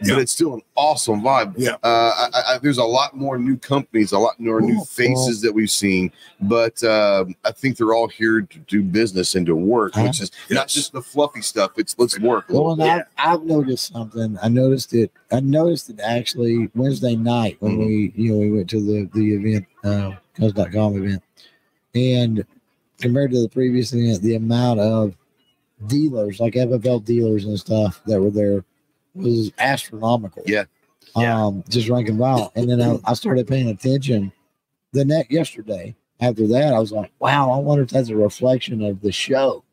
but it's still an awesome vibe. Yeah. Uh, I, I, there's a lot more new companies, a lot more new faces that we've seen, but um I think they're all here to do business and to work, which is not just the fluffy stuff. It's let's work. Well, bit. I've, I've noticed something. I noticed it. I noticed it actually Wednesday night when Mhm. we, you know, we went to the the event, uh, Cuz.com event, and compared to the previous event, the amount of dealers, like FFL dealers and stuff, that were there was astronomical. Yeah. Yeah. Um, just rank and file. And then I, I started paying attention the net yesterday. After that, I was like, wow, I wonder if that's a reflection of the show.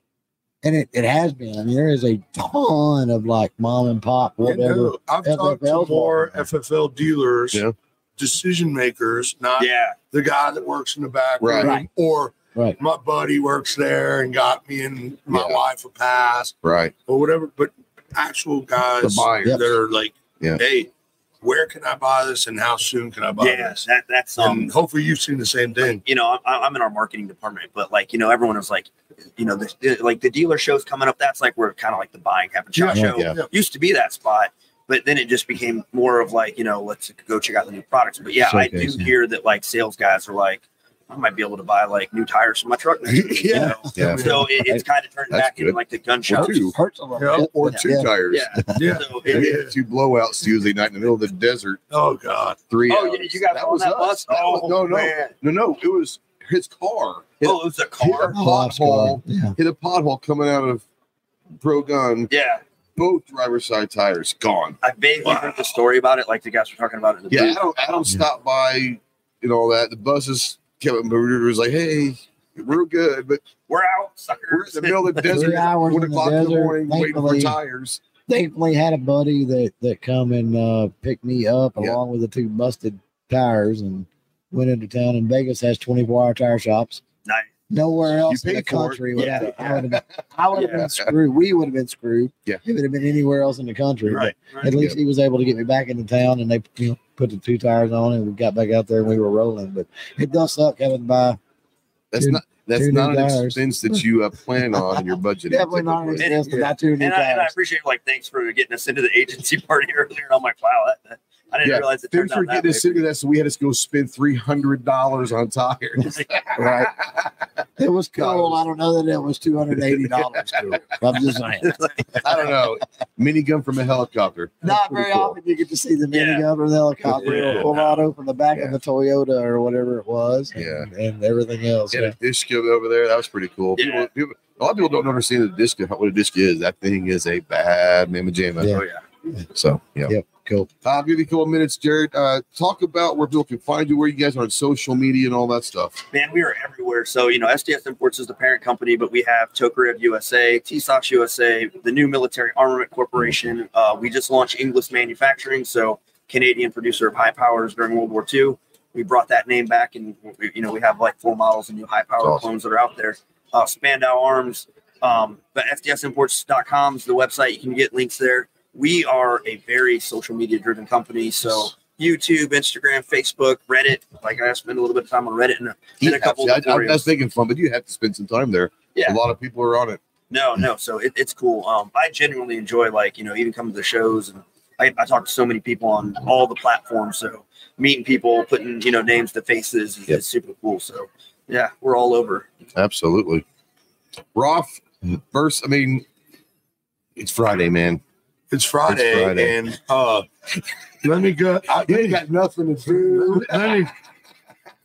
And it, it has been. I mean, there is a ton of like mom and pop, You whatever. know, I've talked to FFL more. FFL dealers, Yeah. decision makers, not Yeah. the guy that works in the back Right. room, Right. or Right. my buddy works there and got me and my Yeah. wife a pass right. or whatever. But actual guys The that are like, Yeah. hey, where can I buy this and how soon can I buy Yeah. this? That that's um And hopefully you've seen the same thing. you know, I, I'm in our marketing department, but like, you know, everyone is like, you know, the, the- like the dealer shows coming up. That's like where kind of like the buying happens. Shot Yeah, show yeah. used to be that spot, but then it just became more of like, you know, let's go check out the new products. But yeah, I do yeah. hear that like sales guys are like, I might be able to buy like new tires for my truck. Next week, you (laughs) Yeah. know? Yeah. So it, it's kind of turned That's back into like the gun shop. two. Hurts a little Yeah. bit, Or but two yeah. tires. Yeah. Yeah. (laughs) So Yeah, it, two blowouts Tuesday night in the middle of the desert. Oh God. Three. Oh, hours. yeah, you guys on that us. bus? That was- Oh, no, no, man. no, no. It was his car. Hit, oh, it was a hit car. a Oh, pothole. Yeah. Hit a pothole coming out of Pro Gun. Yeah. Both driver's side tires gone. I vaguely heard the story about it, like the guys were talking about it in the Yeah, booth. Adam, Adam stopped by and all that. The buses Kevin Maruder was like, "Hey, we're good, but We're out, we're suckers. in the middle of the (laughs) desert, hours one in the o'clock in the desert, morning, waiting for thankfully. tires." Thankfully, had a buddy that that come and uh, picked me up Yeah. along with the two busted tires and went into town. And Vegas has 24 hour tire shops. Nice. Nowhere else in the paid for it. country would Yeah. have. I would have been, (laughs) I would have Yeah. been screwed. We would have been screwed. Yeah. If it had been anywhere else in the country. But Right. At least he was able to get me back into town, and they you know put the two tires on, and we got back out there, and we were rolling. But it does suck having to buy. That's Two- not that's not an tires. expense that you uh, plan on in your budget. (laughs) Definitely not an typically. expense to buy two new And I, and I appreciate like thanks for getting us into the agency (laughs) party earlier. And I'm like, wow, that, that- I didn't Yeah. realize it Thanks turned for out that getting us into that, so we had to go spend three hundred dollars on tires. (laughs) Right. It was God, cool. I don't know that it was two hundred eighty dollars. (laughs) cool. I'm just saying. (laughs) I don't know. Minigun from a helicopter. Not very cool. often you get to see the Yeah. minigun or the helicopter Yeah. pull out over the back Yeah. of the Toyota or whatever it was, and, Yeah. and everything else. Yeah, Yeah. a disc over there. That was pretty cool. Yeah. People, people, a lot of people don't understand the disc, what a disc is. That thing is a bad mamma jamma. Yeah. Oh yeah. So, yeah. Yep. Cool. I'll give you a couple minutes, Jared. Uh, talk about where people can find you, where you guys are on social media and all that stuff. Man, we are everywhere. So, you know, SDS Imports is the parent company, but we have Tokarev USA, Tisas USA, the new Military Armament Corporation. Uh, we just launched Inglis Manufacturing, so Canadian producer of high powers during World War II. We brought that name back, and we, you know we have like four models of new high power Awesome. clones that are out there. Uh, Spandau Arms, um, but SDSimports.com is the website. You can get links there. We are a very social media driven company, so YouTube, Instagram, Facebook, Reddit. Like I spend a little bit of time on Reddit and and a couple of I, I was making fun, but you have to spend some time there. Yeah. A lot of people are on it. No, no. So it, it's cool. Um, I genuinely enjoy like you know even coming to the shows and I, I talk to so many people on all the platforms. So meeting people, putting you know names to faces is, Yep. is super cool. So yeah, we're all over. Absolutely. Roth, first, I mean, it's Friday, man. It's Friday, It's Friday. and uh, let me go. I, You ain't got nothing to do. let me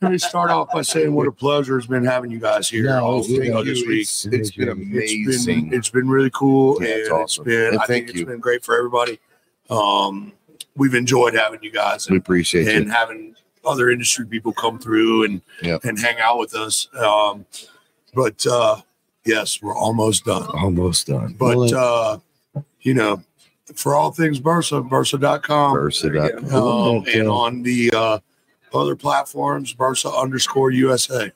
let me start off by saying what a pleasure it's been having you guys here No, all it's you know, this week. It's, it's been It's amazing. been it's been really cool, Yeah, and it's it's awesome. been And I thank think you. it's been great for everybody. Um, we've enjoyed having you guys And, we and, appreciate and you. having other industry people come through and Yep. and hang out with us. Um, but uh, yes, we're almost done. Almost done. But uh, you know, for all things Bersa, Bersa.com. Bersa.com. Um, and on the uh, other platforms, Bersa underscore USA.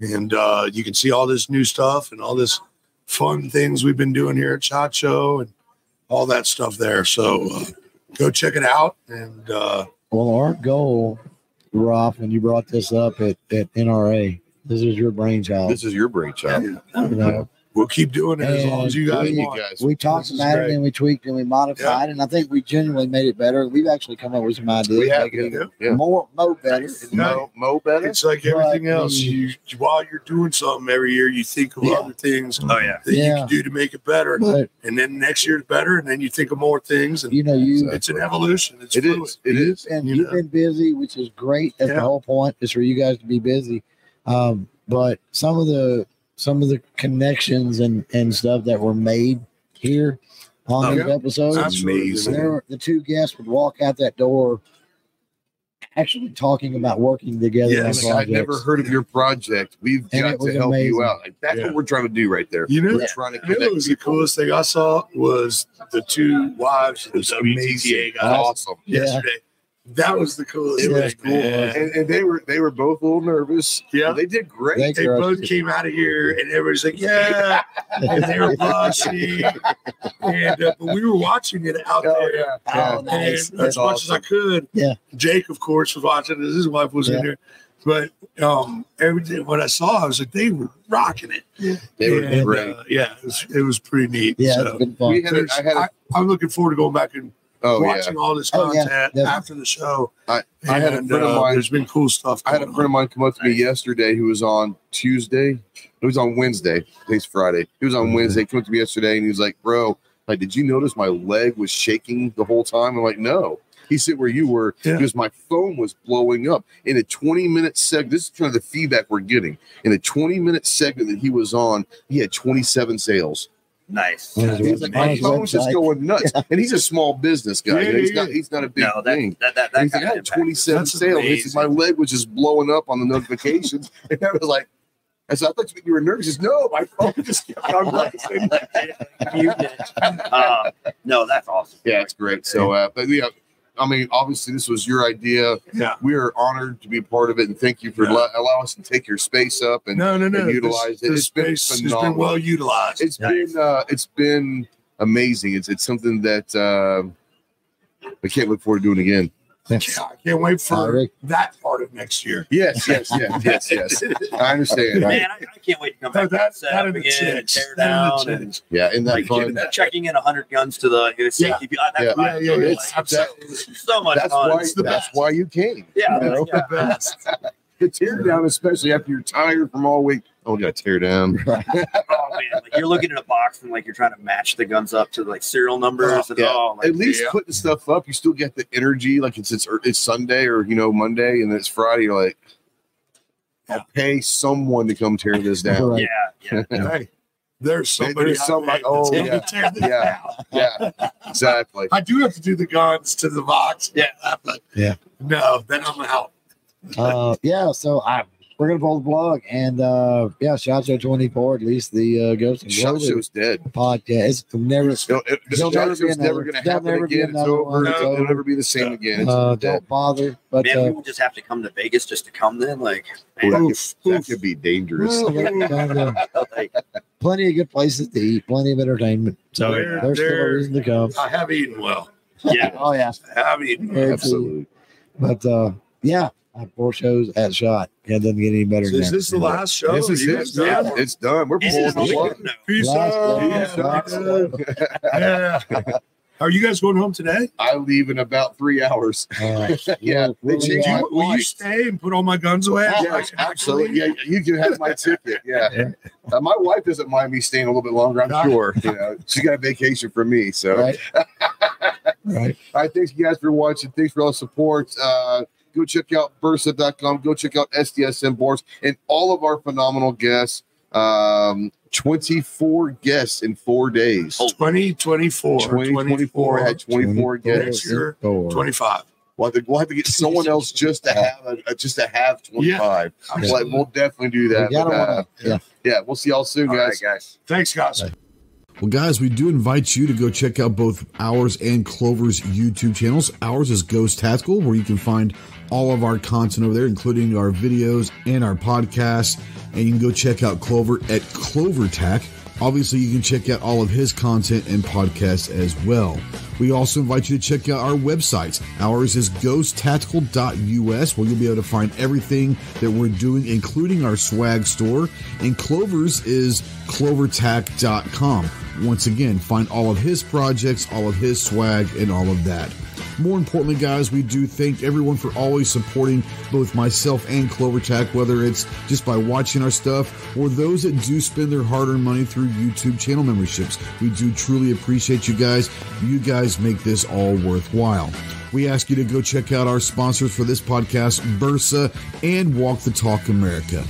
And uh, you can see all this new stuff and all this fun things we've been doing here at Shot Show and all that stuff there. So uh, go check it out. And uh, Well, our goal, Roth, when you brought this up at, at NRA, this is your brainchild. This is your brainchild. you know, we'll keep doing it as long as you guys we, want. we talked This is about it and we tweaked and we modified, and I think we genuinely made it better. We've actually come up with some ideas, We have, it yeah, yeah. more, more better. Mo, Mo better. It's like everything But, else. um, You while you're doing something every year, you think of Yeah. other things Oh yeah. that you can do to make it better, But and then next year's better, and then you think of more things, and you know, you it's an evolution. It's It fluid. is. It is. and you you've been busy, which is great. That's Yeah. the whole point is for you guys to be busy. Um, but some of the some of the connections and and stuff that were made here on Oh, these yeah. episodes, Absolutely. there the two guests would walk out that door actually talking about working together Yes, I'd projects. never heard of your project. We've And got to help amazing. you out. Like, that's Yeah. what we're trying to do right there. You know, we're trying to You know connect. what was the coolest thing I saw was the two wives of the It's WTTA guys Awesome. Yeah. yesterday. That was the coolest It thing. was cool, man. and, and they were they were both a little nervous. Yeah. they did great. They They both it. came out of here, and everybody's like, "Yeah," and they were blushing. (laughs) and uh, but we were watching it out Oh, there. yeah. Oh, And nice. as That's much as I could. Yeah. Jake, of course, was watching it. His wife was Yeah. in there. But um, everything what I saw, I was like, they were rocking it. Yeah, They were And, great. uh, yeah, it was, it was pretty neat. Yeah, So, it's been fun. We had a, I had a, I, am looking forward to going back and oh yeah. watching all this Oh, yeah, content definitely. after the show. I- I had a friend of uh, mine- There's been cool stuff. I had a friend of mine come up to me yesterday who was on Tuesday. It was on Wednesday. Today's Friday. He was on Mm-hmm. Wednesday. Came up to me yesterday and he was like, "Bro, like, did you notice my leg was shaking the whole time?" I'm like, "No." He said, "Where you were?" Yeah. Because my phone was blowing up in a 20 minute segment. This is kind of the feedback we're getting. In a 20 minute segment that he was on, he had 27 sales. Nice. On He's like, on my phone's just going nuts. And he's a small business guy. Yeah, You know, he's yeah, not. He's not a big No, that thing. that that, And that he's like, I had 27 That's sales. He said, my leg was just blowing up on the notifications. (laughs) and I was like, I said, I thought you were nervous. He says, no, my phone (laughs) just kept on buzzing." (laughs) uh, no, that's awesome. Yeah, it's great. So, uh, but yeah, I mean, obviously, this was your idea. Yeah. We are honored to be a part of it, and thank you for Yeah. allow, allow us to take your space up and No, no, no. and This- utilize it. This It's been space has been well utilized. It's Nice. been uh, it's been amazing. It's it's something that uh, I can't look forward to doing again. Yeah, I can't wait for right. that part of next year. Yes, yes, yes, (laughs) yes, yes. I understand. Man, I, I can't wait to come That, back that, and set that up again and tear That and down and. Yeah, isn't that like fun? checking in hundred guns to the you know, Yeah. CTP. That's Yeah. Yeah, yeah, it's like, absolutely. so much That's fun. why. It's the That's best. why you came. yeah, you know? yeah. The best. (laughs) The tear down, especially after you're tired from all week. Oh, we got to tear down. (laughs) Oh man, like you're looking at a box and like you're trying to match the guns up to like serial numbers and Yeah. oh, like, At least yeah. putting stuff up, you still get the energy. Like it's it's it's Sunday or you know Monday, and then it's Friday. You're like, I'll pay someone to come tear this down. Right. yeah, yeah. (laughs) Hey, there's somebody. There's out somebody- there oh, that's yeah. tear this Yeah. down. Yeah, exactly. I do have to do the guns to the box. Yeah. but Yeah. No, then I'm out. uh, yeah, so I we're gonna pull the plug and uh yeah, Shot Show 24, at least the uh Ghost and Shot Glory show's dead. podcast. It's never You know, it, the There'll never be show's never going to happen never again. It's over. one. It'll, it'll never be the same again. It's uh dead. don't bother. But Man, uh people just have to come to Vegas just to come. Then, like, Ooh, man, that, Oof, could, that could be dangerous. well, there's (laughs) kind of like, plenty of good places to eat, plenty of entertainment. So They're- there's still a reason to come. I have eaten well. yeah, Oh yeah. I have eaten. well. Absolutely. But uh yeah, I four shows at shot. It doesn't get any better So than is that. this the last show? This is it. done? Yeah, it's done. We're pulling the the plug. no. Peace out. show, Yeah. Are you guys going home today? I leave in about three hours. (laughs) All right. Yeah, We'll- we'll be changed Will you stay and put all my guns away? Yeah, absolutely. Yeah, you can have my ticket. (laughs) Yeah. Uh, my wife doesn't mind me staying a little bit longer, I'm sure. You (laughs) know, she got a vacation for me. So, Right. right. all right. Thanks, you guys, for watching. Thanks for all the support. Uh, go check out Bersa.com. Go check out SDS Imports and all of our phenomenal guests. Um, 24 guests in four days. 2024. 2024 had 24 guests. Next year, 25. We'll have, to, we'll have to get someone else just to have a, just to have 25. Like, we'll definitely do that. We but, uh, yeah. yeah, we'll see y'all soon, All guys. right, guys. Thanks, guys. Well, guys, we do invite you to go check out both ours and Clover's YouTube channels. Ours is Ghost Tactical, where you can find all of our content over there, including our videos and our podcasts. And you can go check out Clover at CloverTac. Obviously, you can check out all of his content and podcasts as well. We also invite you to check out our websites. Ours is ghosttactical.us, where you'll be able to find everything that we're doing, including our swag store. And Clover's is clovertac.com. Once again, find all of his projects, all of his swag, and all of that. More importantly, guys, we do thank everyone for always supporting both myself and CloverTac, whether it's just by watching our stuff or those that do spend their hard earned money through YouTube channel memberships. We do truly appreciate you guys. You guys make this all worthwhile. We ask you to go check out our sponsors for this podcast, Bersa and Walk the Talk America.